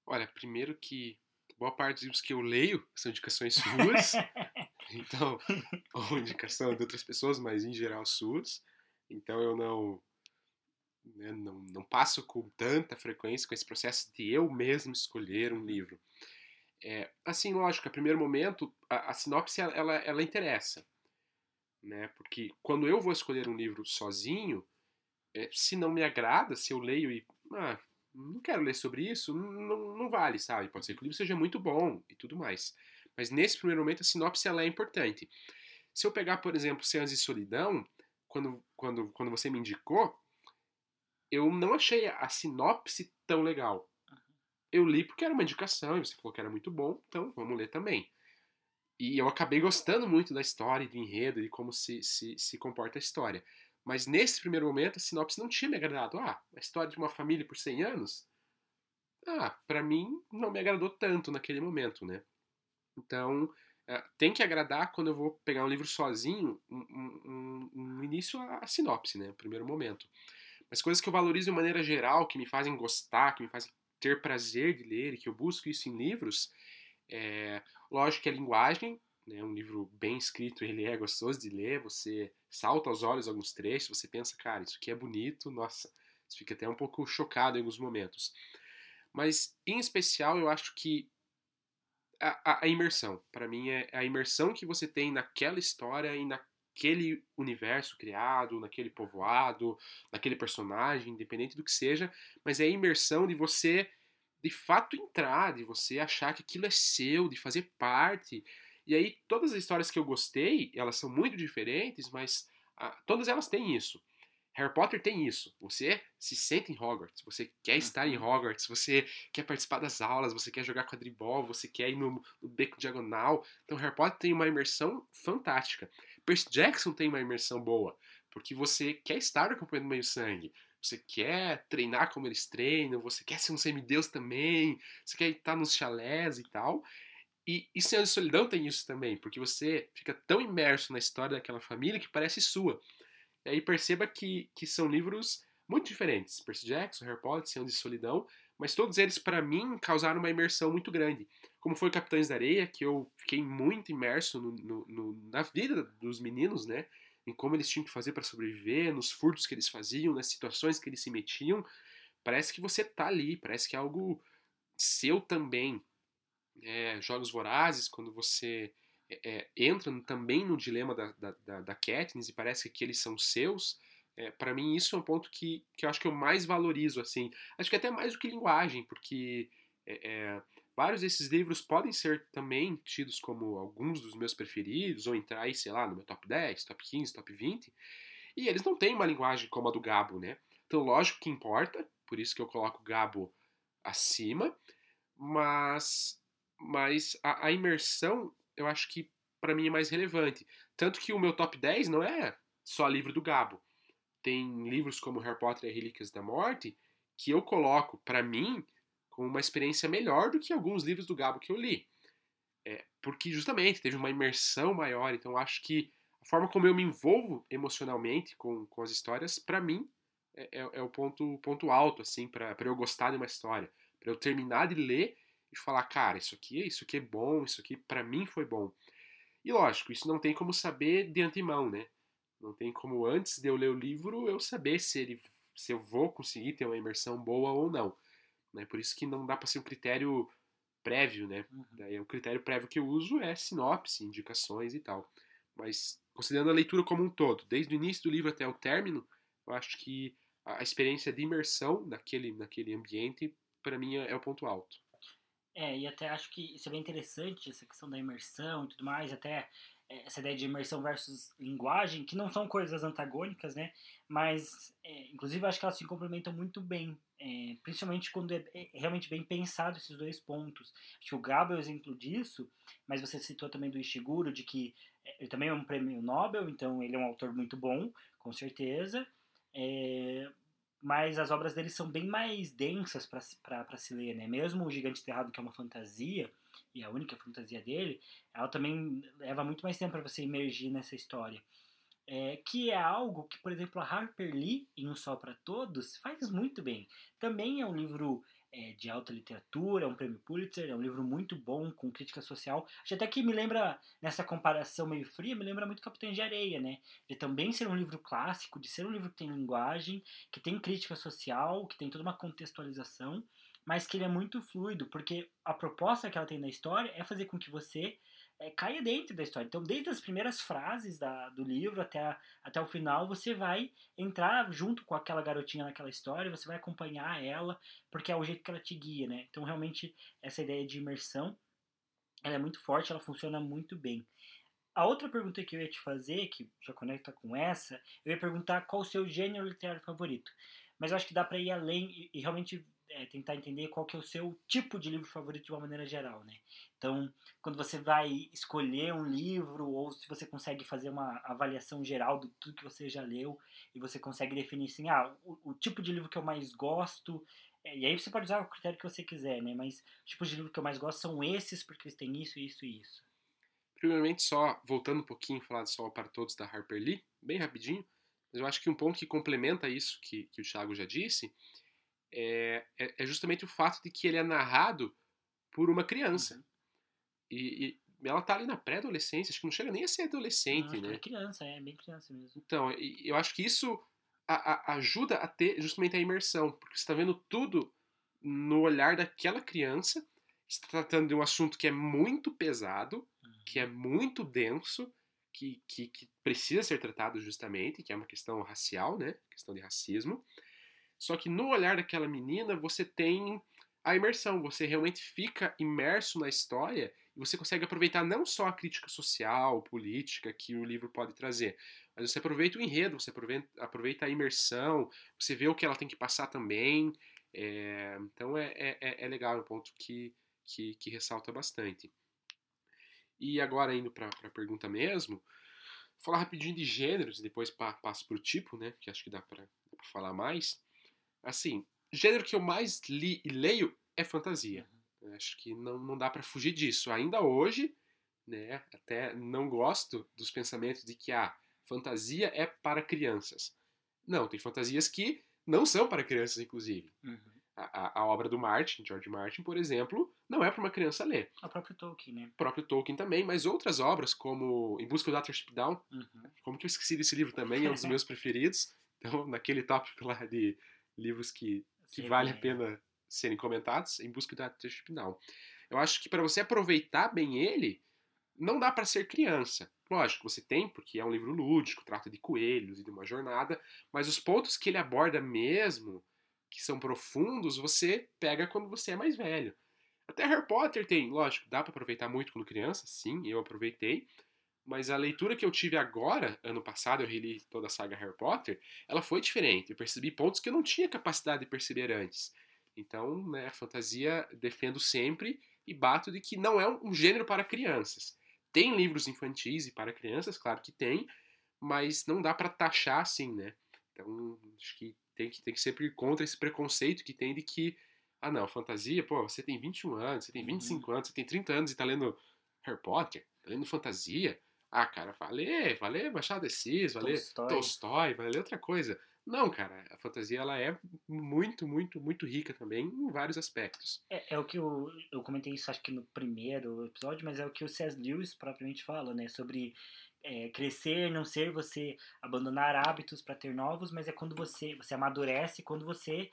Olha, primeiro que boa parte dos livros que eu leio são indicações suas. então, ou indicação de outras pessoas, mas em geral suas. Então eu não, né, não, não passo com tanta frequência com esse processo de eu mesmo escolher um livro. É, assim, lógico, a primeiro momento, a, a sinopse ela, ela interessa, né? Porque quando eu vou escolher um livro sozinho, é, se não me agrada, se eu leio e ah, não quero ler sobre isso, não, não vale, sabe? Pode ser que o livro seja muito bom e tudo mais. Mas nesse primeiro momento, a sinopse ela é importante. Se eu pegar, por exemplo, Seans e Solidão, quando, quando, quando você me indicou, eu não achei a sinopse tão legal. Eu li porque era uma indicação e você falou que era muito bom, então vamos ler também. E eu acabei gostando muito da história, do enredo, de como se, se, se comporta a história. Mas nesse primeiro momento, a sinopse não tinha me agradado. Ah, a história de uma família por 100 anos? Ah, para mim não me agradou tanto naquele momento, né? Então, é, tem que agradar quando eu vou pegar um livro sozinho, um, um, um início a, a sinopse, né? Primeiro momento. Mas coisas que eu valorizo de maneira geral, que me fazem gostar, que me fazem ter prazer de ler e que eu busco isso em livros, é, lógico que a linguagem, né, um livro bem escrito, ele é gostoso de ler, você salta aos olhos alguns trechos, você pensa, cara, isso aqui é bonito, nossa, você fica até um pouco chocado em alguns momentos. Mas, em especial, eu acho que a, a, imersão, para mim, é a imersão que você tem naquela história e naquele universo criado, naquele povoado, naquele personagem, independente do que seja, mas é a imersão de você de fato entrar, de você achar que aquilo é seu, de fazer parte. E aí, todas as histórias que eu gostei, elas são muito diferentes, mas ah, todas elas têm isso. Harry Potter tem isso. Você se sente em Hogwarts, você quer estar em uhum. Hogwarts, você quer participar das aulas, você quer jogar quadribol, você quer ir no, no beco diagonal. Então, Harry Potter tem uma imersão fantástica. Percy Jackson tem uma imersão boa, porque você quer estar no campeonato do meio sangue você quer treinar como eles treinam, você quer ser um semideus também, você quer estar nos chalés e tal. E, e Senhor de Solidão tem isso também, porque você fica tão imerso na história daquela família que parece sua. E aí perceba que, que são livros muito diferentes. Percy Jackson, Harry Potter, Senhor de Solidão, mas todos eles, para mim, causaram uma imersão muito grande. Como foi Capitães da Areia, que eu fiquei muito imerso no, no, no, na vida dos meninos, né? em como eles tinham que fazer para sobreviver, nos furtos que eles faziam, nas situações que eles se metiam. Parece que você tá ali, parece que é algo seu também. É, Jogos Vorazes, quando você é, é, entra também no dilema da, da, da, da Katniss e parece que eles são seus, é, para mim isso é um ponto que, que eu acho que eu mais valorizo, assim. Acho que até mais do que linguagem, porque é, é Vários desses livros podem ser também tidos como alguns dos meus preferidos, ou entrar aí, sei lá, no meu top 10, top 15, top 20. E eles não têm uma linguagem como a do Gabo, né? Então, lógico que importa, por isso que eu coloco o Gabo acima, mas, mas a, a imersão eu acho que para mim é mais relevante. Tanto que o meu top 10 não é só livro do Gabo. Tem livros como Harry Potter e Relíquias da Morte que eu coloco, para mim, com uma experiência melhor do que alguns livros do Gabo que eu li. É, porque justamente teve uma imersão maior, então acho que a forma como eu me envolvo emocionalmente com, com as histórias, para mim, é, é, é, o ponto, ponto alto, assim, para eu gostar de uma história. para eu terminar de ler e falar, cara, isso aqui, isso aqui é bom, isso aqui para mim foi bom. E lógico, isso não tem como saber de antemão, né? Não tem como antes de eu ler o livro eu saber se ele se eu vou conseguir ter uma imersão boa ou não. Né? Por isso que não dá para ser um critério prévio, né? Uhum. Daí o critério prévio que eu uso é sinopse, indicações e tal. Mas considerando a leitura como um todo, desde o início do livro até o término, eu acho que a experiência de imersão naquele, naquele ambiente, para mim, é, é o ponto alto. É, e até acho que isso é bem interessante, essa questão da imersão e tudo mais, até é, essa ideia de imersão versus linguagem, que não são coisas antagônicas, né? Mas, é, inclusive, acho que elas se complementam muito bem, é, principalmente quando é, é realmente bem pensado esses dois pontos. Acho que o Gabo é o exemplo disso, mas você citou também do Ishiguro, de que é, ele também é um prêmio Nobel, então ele é um autor muito bom, com certeza. É, mas as obras dele são bem mais densas para se ler, né? Mesmo o Gigante Enterrado, que é uma fantasia, e a única fantasia dele, ela também leva muito mais tempo para você emergir nessa história. É, que é algo que, por exemplo, a Harper Lee, em Um Só para Todos, faz muito bem. Também é um livro é, de alta literatura, é um prêmio Pulitzer, é um livro muito bom, com crítica social. Acho até que me lembra, nessa comparação meio fria, me lembra muito Capitães de Areia, né? De também ser um livro clássico, de ser um livro que tem linguagem, que tem crítica social, que tem toda uma contextualização, mas que ele é muito fluido, porque a proposta que ela tem na história é fazer com que você é, caia dentro da história. Então, desde as primeiras frases da, do livro até, a, até o final, você vai entrar junto com aquela garotinha naquela história, você vai acompanhar ela, porque é o jeito que ela te guia, né? Então, realmente, essa ideia de imersão, ela é muito forte, ela funciona muito bem. A outra pergunta que eu ia te fazer, que já conecta com essa, eu ia perguntar qual o seu gênero literário favorito. Mas eu acho que dá para ir além e, e realmente é, tentar entender qual que é o seu tipo de livro favorito de uma maneira geral, né? Então, quando você vai escolher um livro ou se você consegue fazer uma avaliação geral do tudo que você já leu e você consegue definir assim, ah, o, o tipo de livro que eu mais gosto, é, e aí você pode usar o critério que você quiser, né? Mas os tipos de livro que eu mais gosto são esses porque eles têm isso, isso e isso. Primeiramente, só voltando um pouquinho, falar de Sol para Todos da Harper Lee, bem rapidinho, mas eu acho que um ponto que complementa isso que, que o Thiago já disse é, é, é, justamente o fato de que ele é narrado por uma criança. Uhum. E, e, ela tá ali na pré-adolescência, acho que não chega nem a ser adolescente, não, né? É criança, é bem criança mesmo. Então, eu acho que isso a, a, ajuda a ter justamente a imersão, porque você está vendo tudo no olhar daquela criança, está tratando de um assunto que é muito pesado, uhum. que é muito denso, que, que, que, precisa ser tratado justamente, que é uma questão racial, né? Questão de racismo. Só que no olhar daquela menina você tem a imersão, você realmente fica imerso na história e você consegue aproveitar não só a crítica social, política que o livro pode trazer, mas você aproveita o enredo, você aproveita, a imersão, você vê o que ela tem que passar também. É, então é, é, é legal, é um ponto que, que, que ressalta bastante. E agora indo para a pergunta mesmo, vou falar rapidinho de gêneros e depois passo para o tipo, né? Que acho que dá para falar mais. Assim, gênero que eu mais li e leio é fantasia. Uhum. Acho que não, não dá para fugir disso. Ainda hoje, né, até não gosto dos pensamentos de que a ah, fantasia é para crianças. Não, tem fantasias que não são para crianças, inclusive. Uhum. A, a, obra do Martin, George Martin, por exemplo, não é para uma criança ler. O próprio Tolkien, né? O próprio Tolkien também, mas outras obras, como Em Busca do Dr. Down, uhum. como que eu esqueci desse livro também, é um dos meus preferidos. Então, naquele tópico lá de livros que, que vale a pena serem comentados em busca da texto final. Eu acho que para você aproveitar bem ele, não dá para ser criança. Lógico, você tem, porque é um livro lúdico, trata de coelhos e de uma jornada, mas os pontos que ele aborda mesmo, que são profundos, você pega quando você é mais velho. Até Harry Potter tem, lógico, dá para aproveitar muito quando criança, sim, eu aproveitei, mas a leitura que eu tive agora, ano passado, eu reli toda a saga Harry Potter, ela foi diferente. Eu percebi pontos que eu não tinha capacidade de perceber antes. Então, né, a fantasia defendo sempre e bato de que não é um gênero para crianças. Tem livros infantis e para crianças, claro que tem, mas não dá para taxar assim, né? Então, acho que tem que, tem que sempre ir contra esse preconceito que tem de que, ah não, fantasia, pô, você tem 21 anos, você tem 25 uhum. anos, você tem 30 anos e tá lendo Harry Potter, tá lendo fantasia, ah, cara, vai ler Machado de Assis, vai ler Tolstói. Tolstói, outra coisa. Não, cara, a fantasia ela é muito, muito, muito rica também em vários aspectos. É, é o que eu, eu comentei isso acho que no primeiro episódio, mas é o que o C.S. Lewis propriamente fala, né? Sobre é, crescer, não ser você abandonar hábitos para ter novos, mas é quando você você amadurece, quando você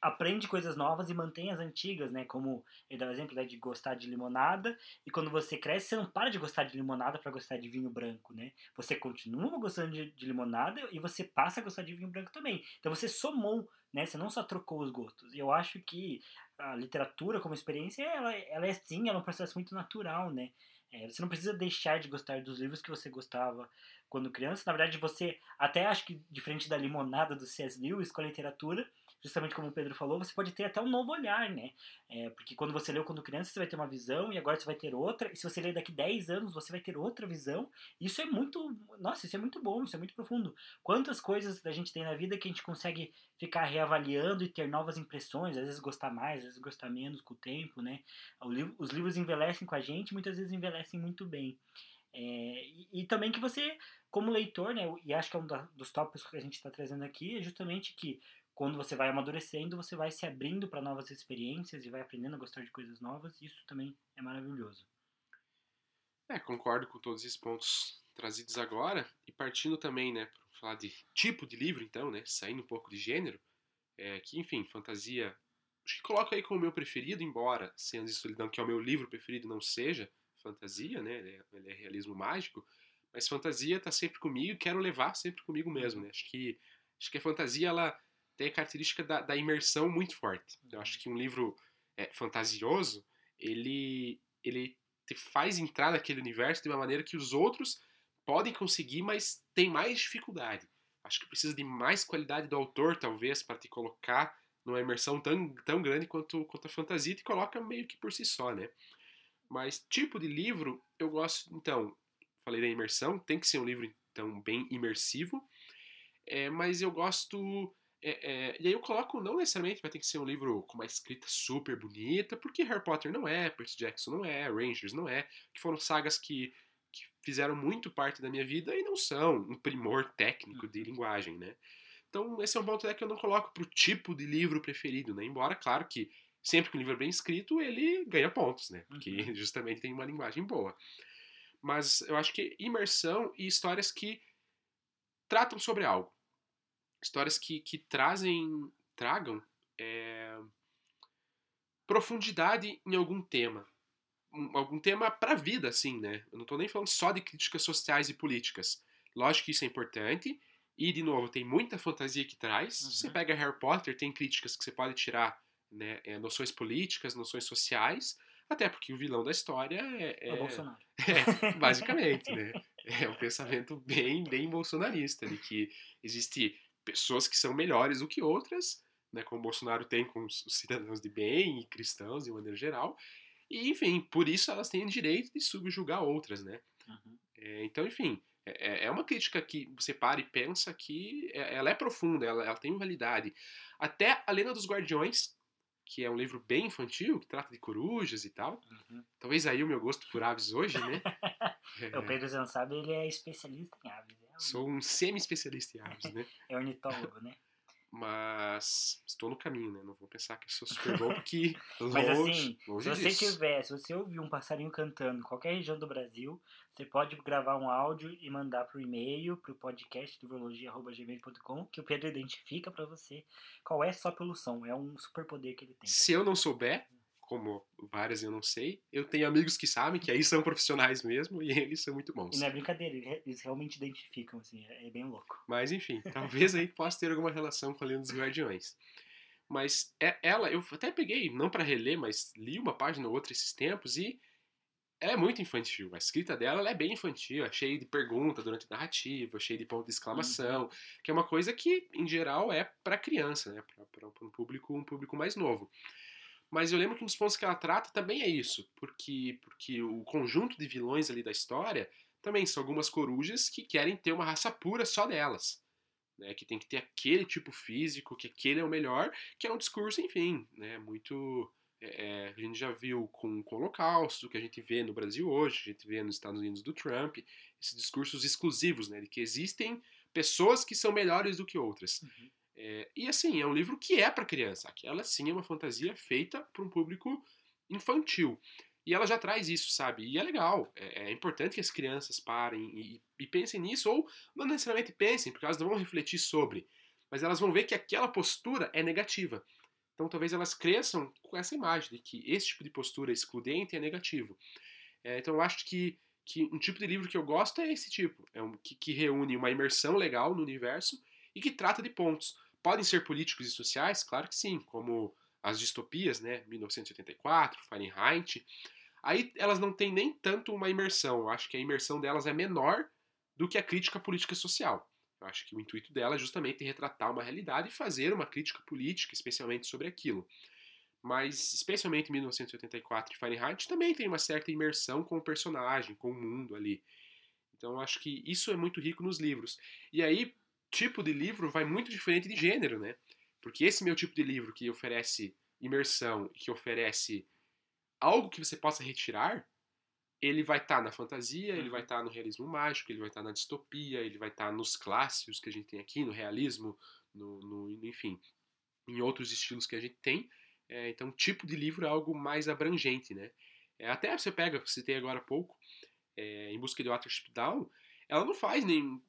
aprende coisas novas e mantém as antigas, né? Como ele dá o exemplo né, de gostar de limonada, e quando você cresce, você não para de gostar de limonada para gostar de vinho branco, né? Você continua gostando de, de, limonada e você passa a gostar de vinho branco também. Então você somou, né? Você não só trocou os gostos. E eu acho que a literatura como experiência, ela, ela é sim, ela é um processo muito natural, né? É, você não precisa deixar de gostar dos livros que você gostava quando criança. Na verdade, você, até acho que diferente da limonada do C.S. Lewis com a literatura, justamente como o Pedro falou, você pode ter até um novo olhar, né? É, porque quando você leu quando criança, você vai ter uma visão e agora você vai ter outra. E se você ler daqui 10 anos, você vai ter outra visão. Isso é muito. Nossa, isso é muito bom, isso é muito profundo. Quantas coisas a gente tem na vida que a gente consegue ficar reavaliando e ter novas impressões, às vezes gostar mais, às vezes gostar menos com o tempo, né? Os livros envelhecem com a gente, muitas vezes envelhecem muito bem. É, e, e, também que você, como leitor, né, e acho que é um dos tópicos que a gente está trazendo aqui, é justamente que quando você vai amadurecendo, você vai se abrindo para novas experiências e vai aprendendo a gostar de coisas novas. Isso também é maravilhoso. É, concordo com todos esses pontos trazidos agora e partindo também, né, para falar de tipo de livro, então, né, saindo um pouco de gênero, é, que enfim, fantasia, acho que coloco aí como meu preferido, embora Cenas de Solidão, que é o meu livro preferido, não seja fantasia, né, ele é, ele é realismo mágico, mas fantasia está sempre comigo quero levar sempre comigo mesmo, né, acho que acho que a fantasia ela tem a característica da, da imersão muito forte. Eu acho que um livro é, fantasioso, ele, ele te faz entrar naquele universo de uma maneira que os outros podem conseguir, mas tem mais dificuldade. Acho que precisa de mais qualidade do autor, talvez, para te colocar numa imersão tão, tão grande quanto, quanto a fantasia, te coloca meio que por si só, né? Mas tipo de livro, eu gosto, então, falei da imersão, tem que ser um livro, então, bem imersivo, é, mas eu gosto é, é, e aí eu coloco, não necessariamente vai ter que ser um livro com uma escrita super bonita, porque Harry Potter não é, Percy Jackson não é, Rangers não é, que foram sagas que, que fizeram muito parte da minha vida e não são um primor técnico de uhum. linguagem, né? Então esse é um ponto é que eu não coloco pro tipo de livro preferido, né? Embora, claro que sempre que um livro é bem escrito, ele ganha pontos, né? Porque uhum. justamente tem uma linguagem boa. Mas eu acho que imersão e histórias que tratam sobre algo histórias que, que trazem, tragam é, profundidade em algum tema. Um, algum tema para a vida, assim, né? Eu não estou nem falando só de críticas sociais e políticas. Lógico que isso é importante. E, de novo, tem muita fantasia que traz. Uhum. Você pega Harry Potter, tem críticas que você pode tirar, né? É, noções políticas, noções sociais. Até porque o vilão da história é. É, é Bolsonaro. É, basicamente, né? É um pensamento bem, bem bolsonarista, de que existe pessoas que são melhores do que outras, né, como o Bolsonaro tem com os cidadãos de bem e cristãos de maneira geral. E, enfim, por isso elas têm direito de subjugar outras, né? Uhum. É, então, enfim, é, é, é uma crítica que você para e pensa que é, ela é profunda, ela, ela tem validade. Até a Lenda dos Guardiões, que é um livro bem infantil, que trata de corujas e tal. Uhum. Talvez aí o meu gosto por aves hoje, né? é. O Pedro, você não sabe, ele é especialista em aves. Né? Sou um semi-especialista em aves, né? é ornitólogo, né? Mas estou no caminho, né? Não vou pensar que sou super bom, porque longe, Mas assim, longe se você disso. tiver, se você ouvir um passarinho cantando em qualquer região do Brasil, você pode gravar um áudio e mandar pro e-mail, pro podcast do virologia.gmail.com, que o Pedro identifica para você qual é só pelo som. É um superpoder que ele tem. Se eu não souber, como várias eu não sei. Eu tenho amigos que sabem, que aí são profissionais mesmo, e eles são muito bons. E não é brincadeira, eles realmente identificam, assim, é, é bem louco. Mas enfim, talvez aí possa ter alguma relação com a Lenda dos Guardiões. Mas é, ela, eu até peguei, não para reler, mas li uma página ou outra esses tempos e ela é muito infantil. A escrita dela é bem infantil, é cheia de pergunta durante a narrativa, cheia de ponto de exclamação, uhum. que é uma coisa que, em geral, é para criança, né? para um público, um público mais novo. Mas eu lembro que um dos pontos que ela trata também é isso, porque, porque o conjunto de vilões ali da história também são algumas corujas que querem ter uma raça pura só delas. Né, que tem que ter aquele tipo físico, que aquele é o melhor, que é um discurso, enfim, né, muito. É, é a gente já viu com, com o Holocausto, que a gente vê no Brasil hoje, a gente vê nos Estados Unidos do Trump, esses discursos exclusivos, né, de que existem pessoas que são melhores do que outras. Uhum. É, e assim, é um livro que é para criança. Aquela sim é uma fantasia feita para um público infantil. E ela já traz isso, sabe? E é legal. É, é importante que as crianças parem e, e, pensem nisso, ou não necessariamente pensem, porque elas não vão refletir sobre. Mas elas vão ver que aquela postura é negativa. Então talvez elas cresçam com essa imagem de que esse tipo de postura excludente é negativo. É, então eu acho que, que um tipo de livro que eu gosto é esse tipo. É um que, que reúne uma imersão legal no universo e que trata de pontos. Podem ser políticos e sociais? Claro que sim, como as distopias, né? 1984, Fahrenheit. Aí elas não têm nem tanto uma imersão. Eu acho que a imersão delas é menor do que a crítica política social. Eu acho que o intuito dela é justamente retratar uma realidade e fazer uma crítica política, especialmente sobre aquilo. Mas, especialmente em 1984 de Fahrenheit, também tem uma certa imersão com o personagem, com o mundo ali. Então, eu acho que isso é muito rico nos livros. E aí, tipo de livro vai muito diferente de gênero, né? Porque esse meu tipo de livro que oferece imersão, que oferece algo que você possa retirar, ele vai estar tá na fantasia, ele vai estar tá no realismo mágico, ele vai estar tá na distopia, ele vai estar tá nos clássicos que a gente tem aqui, no realismo, no, no enfim, em outros estilos que a gente tem. É, então, tipo de livro é algo mais abrangente, né? É, até você pega, citei agora há pouco, é, Em Busca de Watership Down, ela não faz nem,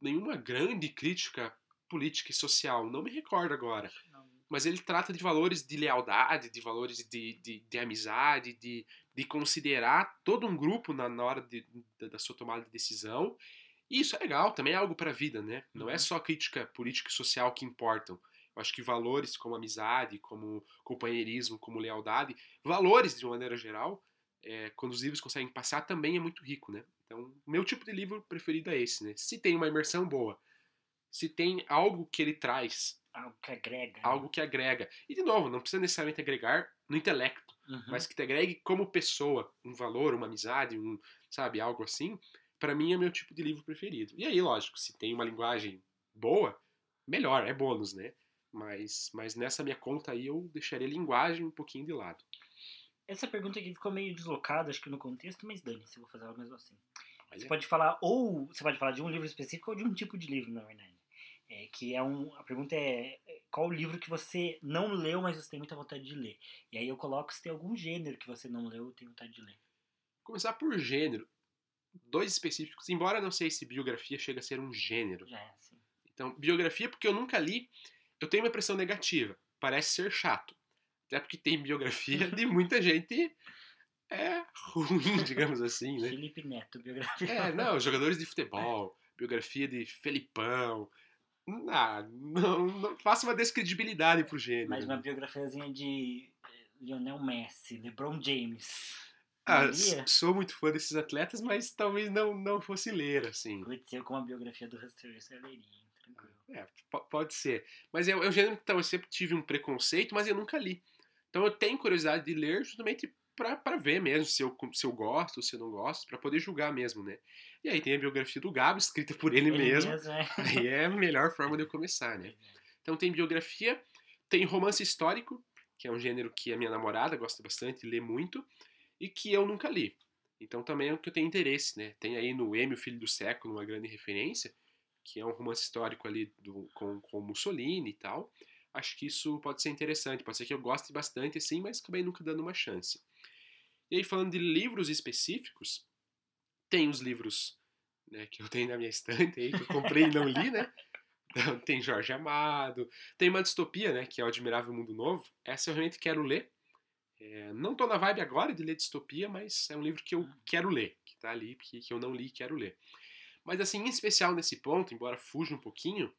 nenhuma grande crítica política e social, não me recordo agora. Mas ele trata de valores de lealdade, de valores de, de, de amizade, de, de considerar todo um grupo na, na hora de, da sua tomada de decisão. E isso é legal, também é algo para a vida, né? Não é uhum. só crítica política e social que importam. Eu acho que valores como amizade, como companheirismo, como lealdade, valores de uma maneira geral, é, quando os livros conseguem passar, também é muito rico, né? Então, o meu tipo de livro preferido é esse, né? Se tem uma imersão boa, se tem algo que ele traz. Algo que agrega. Né? Algo que agrega. E, de novo, não precisa necessariamente agregar no intelecto uhum. mas que te agregue como pessoa um valor, uma amizade, um, sabe, algo assim, para mim é meu tipo de livro preferido. E aí, lógico, se tem uma linguagem boa, melhor, é bônus, né? Mas, mas nessa minha conta aí eu deixaria linguagem um pouquinho de lado. Essa pergunta aqui ficou meio deslocada, acho que no contexto, mas dane-se, eu vou fazer ela mesmo assim. Olha. Você pode falar, ou você pode falar de um livro específico ou de um tipo de livro, na verdade. É, que é um, a pergunta é qual o livro que você não leu, mas você tem muita vontade de ler. E aí eu coloco se tem algum gênero que você não leu e tem vontade de ler. Começar por gênero. Dois específicos, embora não sei se biografia chega a ser um gênero. É, sim. Então, biografia, porque eu nunca li, eu tenho uma impressão negativa. Parece ser chato. Até porque tem biografia de muita gente é ruim, digamos assim, né? Felipe Neto, biografia. É, não, jogadores de futebol, biografia de Felipão, ah, não, não faça uma descredibilidade pro gênero. Mas uma biografiazinha de eh, Lionel Messi, LeBron James. Ah, sou muito fã desses atletas, mas talvez não, não fosse ler, assim. Putz, eu com a biografia do Russell Wilson tranquilo. É, pode ser. Mas é, é um gênero que então, eu sempre tive um preconceito, mas eu nunca li. Então eu tenho curiosidade de ler justamente para ver mesmo se eu, se eu gosto, se eu não gosto, para poder julgar mesmo, né? E aí tem a biografia do Gabo, escrita por ele, ele mesmo. mesmo é. Aí é a melhor forma de eu começar, né? Então tem biografia, tem romance histórico, que é um gênero que a minha namorada gosta bastante, lê muito, e que eu nunca li. Então também é o que eu tenho interesse, né? Tem aí no M, o Filho do Século, uma grande referência, que é um romance histórico ali do, com, com Mussolini e tal. Acho que isso pode ser interessante, pode ser que eu goste bastante assim, mas acabei nunca dando uma chance. E aí, falando de livros específicos, tem os livros né, que eu tenho na minha estante aí, que eu comprei e não li, né? Então, tem Jorge Amado, tem uma distopia, né, que é o Admirável Mundo Novo. Essa eu realmente quero ler. É, não tô na vibe agora de ler distopia, mas é um livro que eu quero ler, que tá ali, que, que eu não li e quero ler. Mas assim, em especial nesse ponto, embora fuja um pouquinho,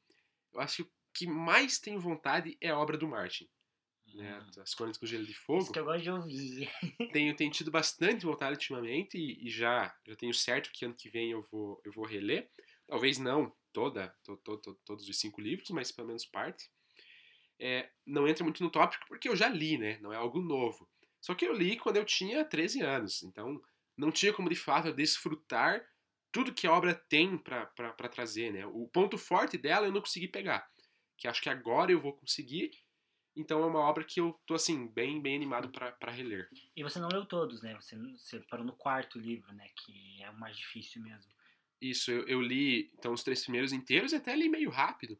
eu acho que o que mais tenho vontade é a obra do Martin né, hum. as Crônicas com Gelo de Fogo. Isso que eu gosto de ouvir. tenho, tenho tido bastante vontade ultimamente e, e, já, já tenho certo que ano que vem eu vou, eu vou reler. Talvez não toda, to, to, to, todos os cinco livros, mas pelo menos parte. É, não entra muito no tópico porque eu já li, né? Não é algo novo. Só que eu li quando eu tinha 13 anos, então não tinha como de fato desfrutar tudo que a obra tem para trazer, né? O ponto forte dela eu não consegui pegar, que acho que agora eu vou conseguir então é uma obra que eu tô assim, bem, bem animado para reler. E você não leu todos, né? Você, você parou no quarto livro, né? Que é o mais difícil mesmo. Isso, eu, eu li então os três primeiros inteiros e até li meio rápido.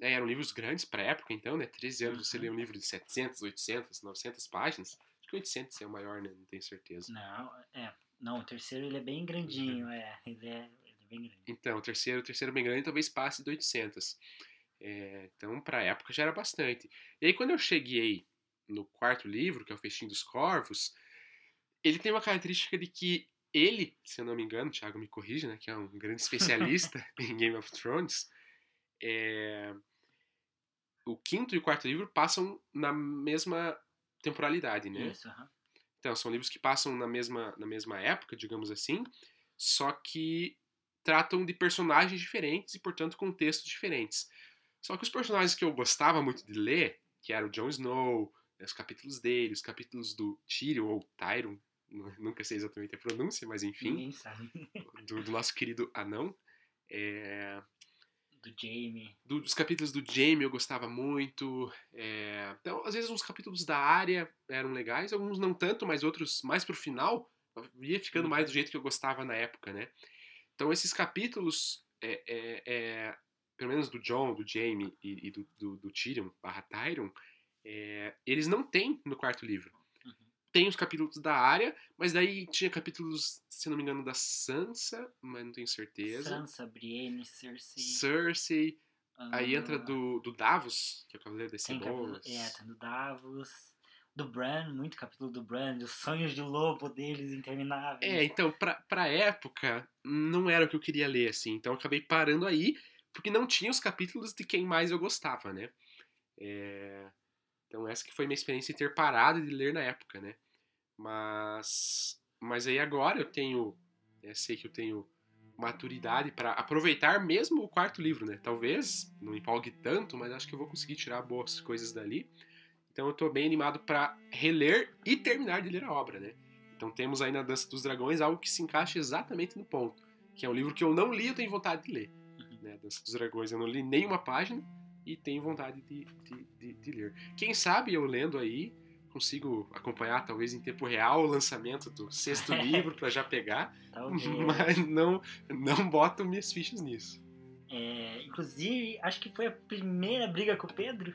É, eram livros grandes para época, então, né? 13 anos uhum. você lê um livro de 700, 800, 900 páginas. Acho que 800 é o maior, né? Não tenho certeza. Não, é. Não, o terceiro ele é bem grandinho, uhum. é. Ele é, ele é bem grande. Então, o terceiro, o terceiro bem grande talvez passe de 800. É, então, para a época já era bastante. E aí, quando eu cheguei no quarto livro, que é o Festim dos Corvos, ele tem uma característica de que ele, se eu não me engano, o Thiago me corrige, né, que é um grande especialista em Game of Thrones, é, o quinto e o quarto livro passam na mesma temporalidade, né? Isso, uhum. Então, são livros que passam na mesma, na mesma época, digamos assim, só que tratam de personagens diferentes e, portanto, contextos diferentes. Só que os personagens que eu gostava muito de ler, que era o Jon Snow, os capítulos dele, os capítulos do Tyrion ou Tyron, nunca sei exatamente a pronúncia, mas enfim, do, do nosso querido anão. É, Do Jamie. do- dos capítulos do Jamie eu gostava muito. é, então, às vezes, uns capítulos da área eram legais, alguns não tanto, mas outros mais pro final ia ficando mais do jeito que eu gostava na época, né? Então, esses capítulos, é, é, é, pelo menos do John, do Jamie e, e do, do, do Tyrion barra Tyron, é, eles não têm no quarto livro. Tem os capítulos da área, mas daí tinha capítulos, se não me engano, da Sansa, mas não tenho certeza. Sansa, Brienne, Cersei. Cersei, Aí entra ah, do, do Davos, que é o Cavaleiro das Cebolas. é, tem do Davos. Do Bran, muito capítulo do Bran, dos sonhos de lobo deles intermináveis. É, então, pra, pra época, não era o que eu queria ler, assim. Então eu acabei parando aí, porque não tinha os capítulos de quem mais eu gostava, né? É, Então essa que foi minha experiência de ter parado de ler na época, né? Mas, mas aí agora eu tenho, é, sei que eu tenho maturidade pra aproveitar mesmo o quarto livro, né? Talvez não empolgue tanto, mas acho que eu vou conseguir tirar boas coisas dali. Então eu tô bem animado pra reler e terminar de ler a obra, né? Então temos aí na Dança dos Dragões algo que se encaixa exatamente no ponto, que é um livro que eu não li e eu tenho vontade de ler. Uhum. Né? Dança dos Dragões eu não li nenhuma página e tenho vontade de, de, de, de ler. Quem sabe eu lendo aí consigo acompanhar talvez em tempo real o lançamento do sexto livro para já pegar, Talvez. mas não não boto minhas fichas nisso. É, inclusive, acho que foi a primeira briga com o Pedro.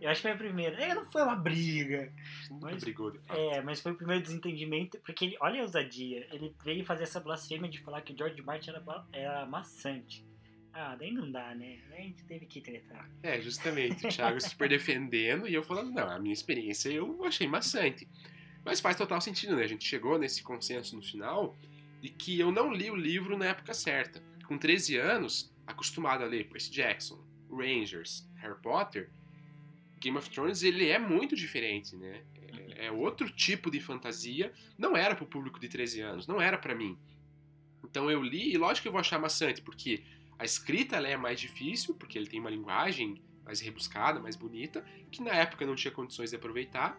Eu acho que foi a primeira. É, não foi uma briga. Mas- brigou de fato. É, mas foi o primeiro desentendimento. Porque ele, olha a ousadia. Ele veio fazer essa blasfêmia de falar que o George Martin era, era maçante. Ah, daí não dá, né? A gente teve que tretar. É, justamente. O Thiago super defendendo e eu falando, não, a minha experiência eu achei maçante. Mas faz total sentido, né? A gente chegou nesse consenso no final de que eu não li o livro na época certa. Com 13 anos, acostumado a ler Percy Jackson, Rangers, Harry Potter, Game of Thrones ele é muito diferente, né? É, é outro tipo de fantasia. Não era pro público de 13 anos, não era pra mim. Então eu li e lógico que eu vou achar maçante, porque a escrita é mais difícil, porque ele tem uma linguagem mais rebuscada, mais bonita, que na época não tinha condições de aproveitar.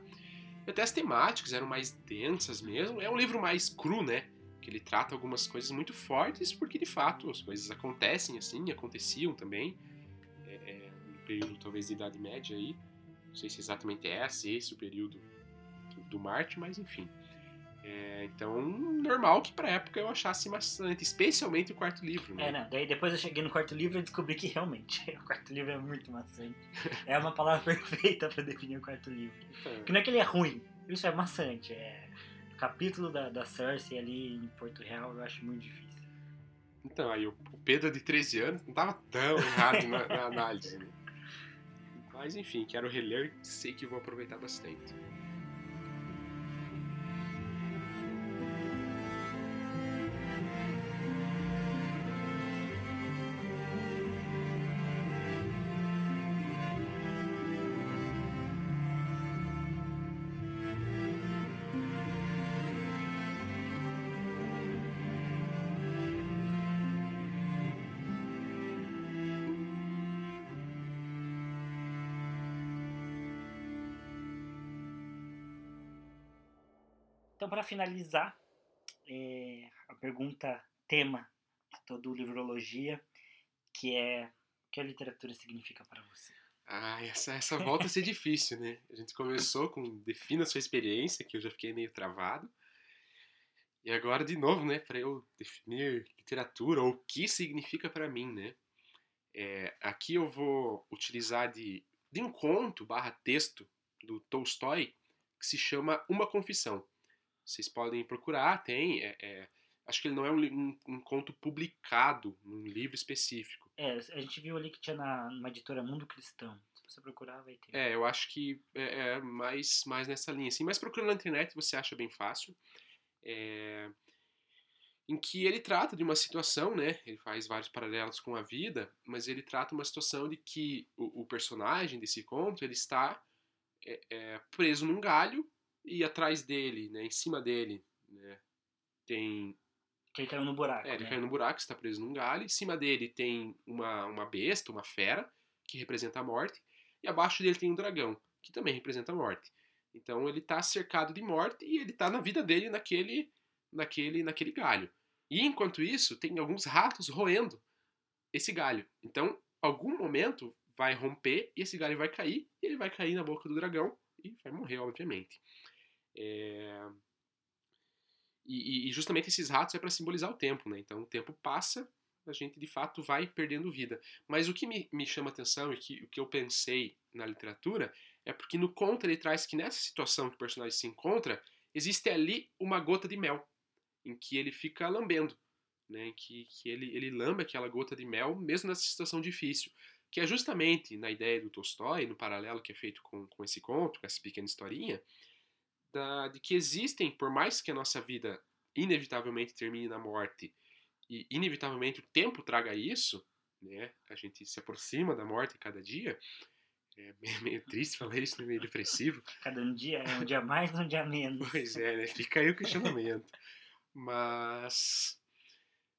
E até as temáticas eram mais densas mesmo. É um livro mais cru, né? Que ele trata algumas coisas muito fortes, porque de fato as coisas acontecem assim, aconteciam também. É, é, no período talvez de Idade Média aí. Não sei se exatamente é esse, esse o período do, do Marte, mas enfim. É, então, normal que pra época eu achasse maçante, especialmente o quarto livro, né? É, não. Daí depois eu cheguei no quarto livro e descobri que realmente o quarto livro é muito maçante. É uma palavra perfeita pra definir o quarto livro. Então, Porque não é que ele é ruim, isso é maçante. É... O capítulo da, da Cersei ali em Porto Real eu acho muito difícil. Então, aí o o Pedro de 13 anos não tava tão errado na, na análise, né? Mas enfim, quero reler, sei que vou aproveitar bastante. Então, para finalizar, é, a pergunta tema de toda o livrologia, que é o que a literatura significa para você? Ah, essa, essa volta a ser difícil, né? A gente começou com defina sua experiência, que eu já fiquei meio travado. E agora, de novo, né, para eu definir literatura, ou o que significa para mim, né? É, aqui eu vou utilizar de, de um conto barra texto do Tolstói que se chama Uma Confissão. Vocês podem procurar, tem. é- é, acho que ele não é um, um- um conto publicado num livro específico. É, a gente viu ali que tinha na, numa editora Mundo Cristão. Se você procurar, vai ter. É, eu acho que é, é mais, mais nessa linha, assim. Mas procurando na internet você acha bem fácil. É, em que ele trata de uma situação, né? Ele faz vários paralelos com a vida, mas ele trata uma situação de que o, o personagem desse conto ele está é, é, preso num galho e atrás dele, né, em cima dele, né, tem ele caiu no buraco. É, ele né? caiu no buraco, está preso num galho. Em cima dele tem uma, uma besta, uma fera, que representa a morte. E abaixo dele tem um dragão, que também representa a morte. Então ele está cercado de morte e ele está na vida dele naquele, naquele, naquele galho. E enquanto isso, tem alguns ratos roendo esse galho. Então, algum momento vai romper e esse galho vai cair e ele vai cair na boca do dragão e vai morrer, obviamente. É... E, e, justamente esses ratos é para simbolizar o tempo, né? Então o tempo passa, a gente de fato vai perdendo vida. Mas o que me, me chama atenção e que, o que eu pensei na literatura é porque no conto ele traz que nessa situação que o personagem se encontra, existe ali uma gota de mel, em que ele fica lambendo, né? que, que ele, ele lambe aquela gota de mel mesmo nessa situação difícil. Que é justamente na ideia do Tolstói, no paralelo que é feito com, com esse conto, com essa pequena historinha, da, de que existem, por mais que a nossa vida inevitavelmente termine na morte, e inevitavelmente o tempo traga isso, né? A gente se aproxima da morte cada dia. É meio triste falar isso, meio depressivo. Cada um dia é um dia mais, um dia menos. Pois é, né? Fica aí o questionamento. Mas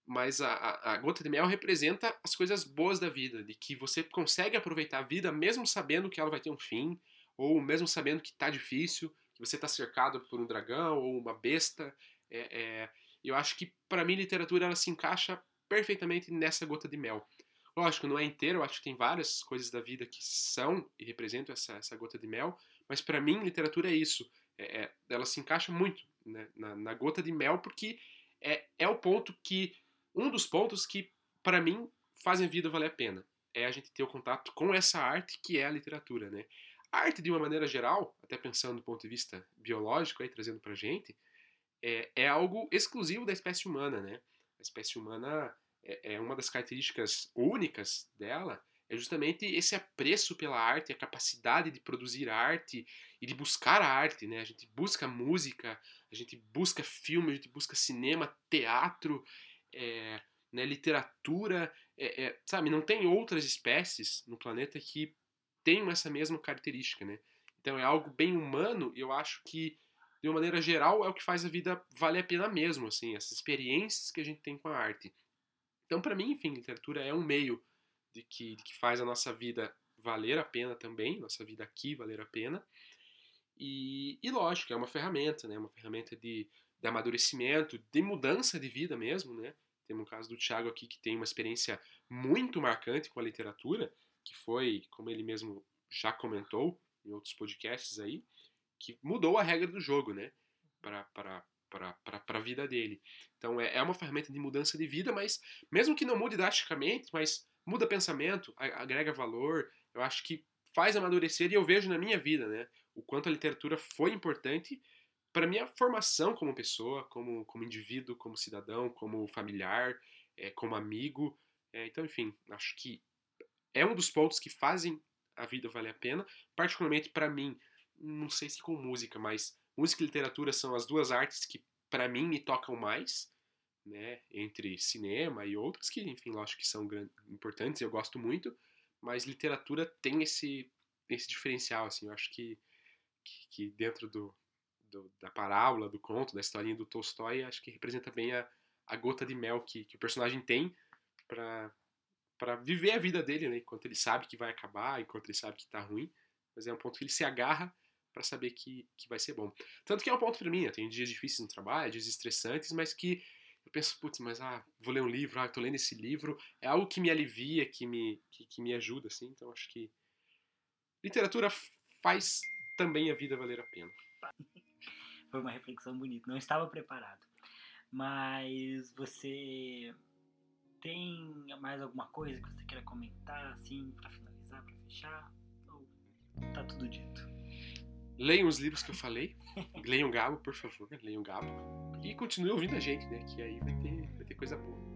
mas a, a, a, gota de mel representa as coisas boas da vida, de que você consegue aproveitar a vida mesmo sabendo que ela vai ter um fim, ou mesmo sabendo que está difícil, você está cercado por um dragão ou uma besta. É, é, eu acho que para mim literatura ela se encaixa perfeitamente nessa gota de mel. Lógico, não é inteiro, eu acho que tem várias coisas da vida que são e representam essa, essa gota de mel, mas para mim literatura é isso. É, é, ela se encaixa muito né, na, na gota de mel porque é, é o ponto que um dos pontos que, para mim, fazem a vida valer a pena é a gente ter o contato com essa arte que é a literatura, né? A arte, de uma maneira geral, até pensando do ponto de vista biológico, aí, trazendo pra gente, é, é algo exclusivo da espécie humana, né? A espécie humana é, é uma das características únicas dela, é justamente esse apreço pela arte, a capacidade de produzir arte e de buscar a arte, né? A gente busca música, a gente busca filme, a gente busca cinema, teatro, é, né, literatura, é, é, sabe? Não tem outras espécies no planeta que tenham essa mesma característica, né? Então é algo bem humano e eu acho que de uma maneira geral é o que faz a vida valer a pena mesmo, assim, essas experiências que a gente tem com a arte. Então para mim, enfim, literatura é um meio de que, de que faz a nossa vida valer a pena também, nossa vida aqui valer a pena. E, e lógico, é uma ferramenta, né? Uma ferramenta de, de amadurecimento, de mudança de vida mesmo, né? Temos o caso do Thiago aqui que tem uma experiência muito marcante com a literatura, que foi, como ele mesmo já comentou em outros podcasts aí, que mudou a regra do jogo, né? Para a vida dele. Então é, é uma ferramenta de mudança de vida, mas mesmo que não mude drasticamente, mas muda pensamento, agrega valor, eu acho que faz amadurecer e eu vejo na minha vida, né? O quanto a literatura foi importante para minha formação como pessoa, como, como indivíduo, como cidadão, como familiar, é, como amigo. É, então, enfim, acho que é um dos pontos que fazem a vida valer a pena, particularmente para mim. Não sei se com música, mas música e literatura são as duas artes que para mim me tocam mais, né, entre cinema e outras que, enfim, lógico que são importantes, eu gosto muito, mas literatura tem esse esse diferencial, assim, eu acho que, que, que dentro do, do, da parábola, do conto, da historinha do Tolstói, acho que representa bem a, a gota de mel que, que o personagem tem para para viver a vida dele, né? Enquanto ele sabe que vai acabar, enquanto ele sabe que tá ruim, mas é um ponto que ele se agarra para saber que, que vai ser bom. Tanto que é um ponto para mim, eu tenho dias difíceis no trabalho, dias estressantes, mas que eu penso, putz, mas ah, vou ler um livro, ah, tô lendo esse livro, é algo que me alivia, que me, que, que me ajuda, assim, então acho que literatura faz também a vida valer a pena. Foi uma reflexão bonita. Não estava preparado. Mas você tem mais alguma coisa que você queira comentar, assim, para finalizar, para fechar? Ou tá tudo dito? Leiam os livros que eu falei. Leiam Gabo, por favor. Leiam Gabo. E continue ouvindo a gente, né? Que aí vai ter, vai ter coisa boa.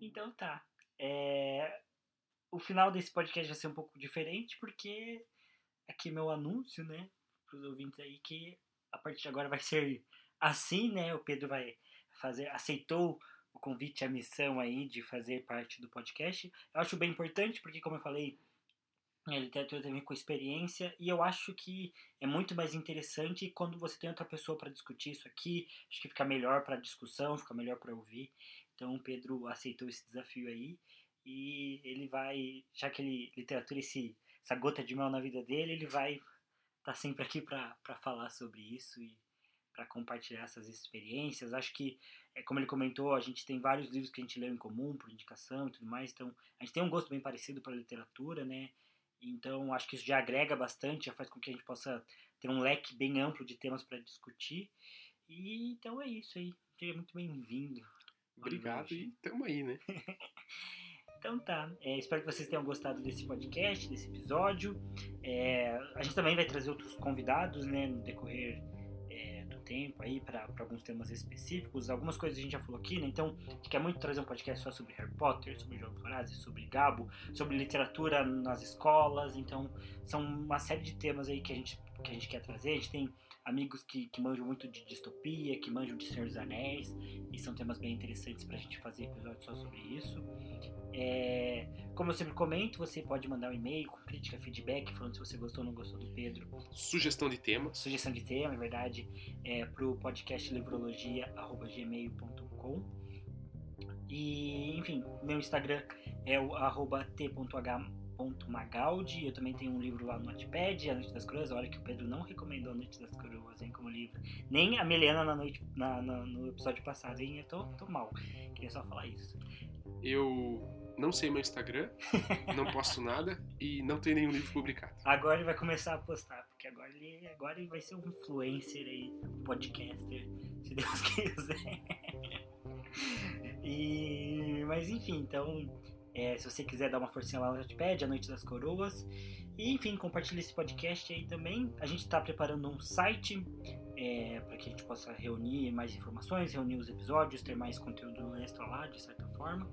Então tá. É... O final desse podcast vai ser um pouco diferente, porque aqui é meu anúncio, né? Para os ouvintes aí, que a partir de agora vai ser assim, né? O Pedro vai fazer, aceitou o convite, a missão aí de fazer parte do podcast. Eu acho bem importante, porque, como eu falei, a literatura também com experiência, e eu acho que é muito mais interessante quando você tem outra pessoa para discutir isso aqui. Acho que fica melhor para discussão, fica melhor para ouvir. Então, o Pedro aceitou esse desafio aí, e ele vai, já que ele, literatura, esse, essa gota de mel na vida dele, ele vai estar tá sempre aqui para falar sobre isso e para compartilhar essas experiências. Acho que, é, como ele comentou, a gente tem vários livros que a gente leu em comum, por indicação e tudo mais, então a gente tem um gosto bem parecido para literatura, né? Então acho que isso já agrega bastante, já faz com que a gente possa ter um leque bem amplo de temas para discutir. E então é isso aí. Seja muito bem-vindo. Obrigado e tamo aí, né? Então tá, é, espero que vocês tenham gostado desse podcast, desse episódio. É, a gente também vai trazer outros convidados, né, no decorrer tempo aí para alguns temas específicos. Algumas coisas a gente já falou aqui, né? Então, a gente quer muito trazer um podcast só sobre Harry Potter, sobre Jogos Vorazes, sobre Gabo, sobre literatura nas escolas. Então, são uma série de temas aí que a gente, que a gente quer trazer. A gente tem amigos que, que manjam muito de distopia, que manjam de Senhor dos Anéis, e são temas bem interessantes para a gente fazer episódios só sobre isso. É, como eu sempre comento, você pode mandar um e-mail com crítica, feedback, falando se você gostou ou não gostou do Pedro. Sugestão de tema. Sugestão de tema, é verdade, é, pro podcast livrologia.gmail.com E, enfim, meu Instagram é o arroba t.h Magaldi. Eu também tenho um livro lá no Notepad, A Noite das Coroas. Olha que o Pedro não recomendou A Noite das Coroas hein, como livro. Nem a Milena na noite, na, na, no episódio passado, hein? Eu tô, tô mal. Queria só falar isso. Eu não sei meu Instagram, não posto nada e não tenho nenhum livro publicado. Agora ele vai começar a postar, porque agora ele, agora ele vai ser um influencer aí, um podcaster, se Deus quiser. E, mas enfim, então é, se você quiser dar uma forcinha lá no Notepad, A Noite das Coroas. E, enfim, compartilhe esse podcast aí também. A gente está preparando um site é, para que a gente possa reunir mais informações, reunir os episódios, ter mais conteúdo extra lá, de certa forma.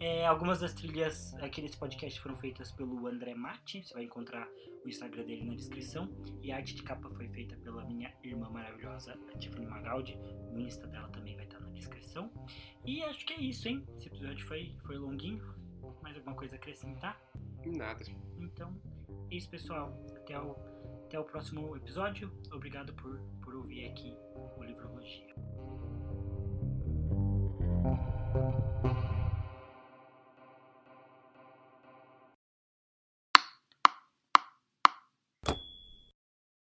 É, algumas das trilhas aqui nesse podcast foram feitas pelo André Matti, você vai encontrar o Instagram dele na descrição. E a arte de capa foi feita pela minha irmã maravilhosa, a Tiffany Magaldi. O Insta dela também vai estar na descrição. E acho que é isso, hein? Esse episódio foi, foi longuinho, mais alguma coisa a acrescentar? Nada. Então, é isso, pessoal. Até o, até o próximo episódio. Obrigado por, por ouvir aqui o Livrologia.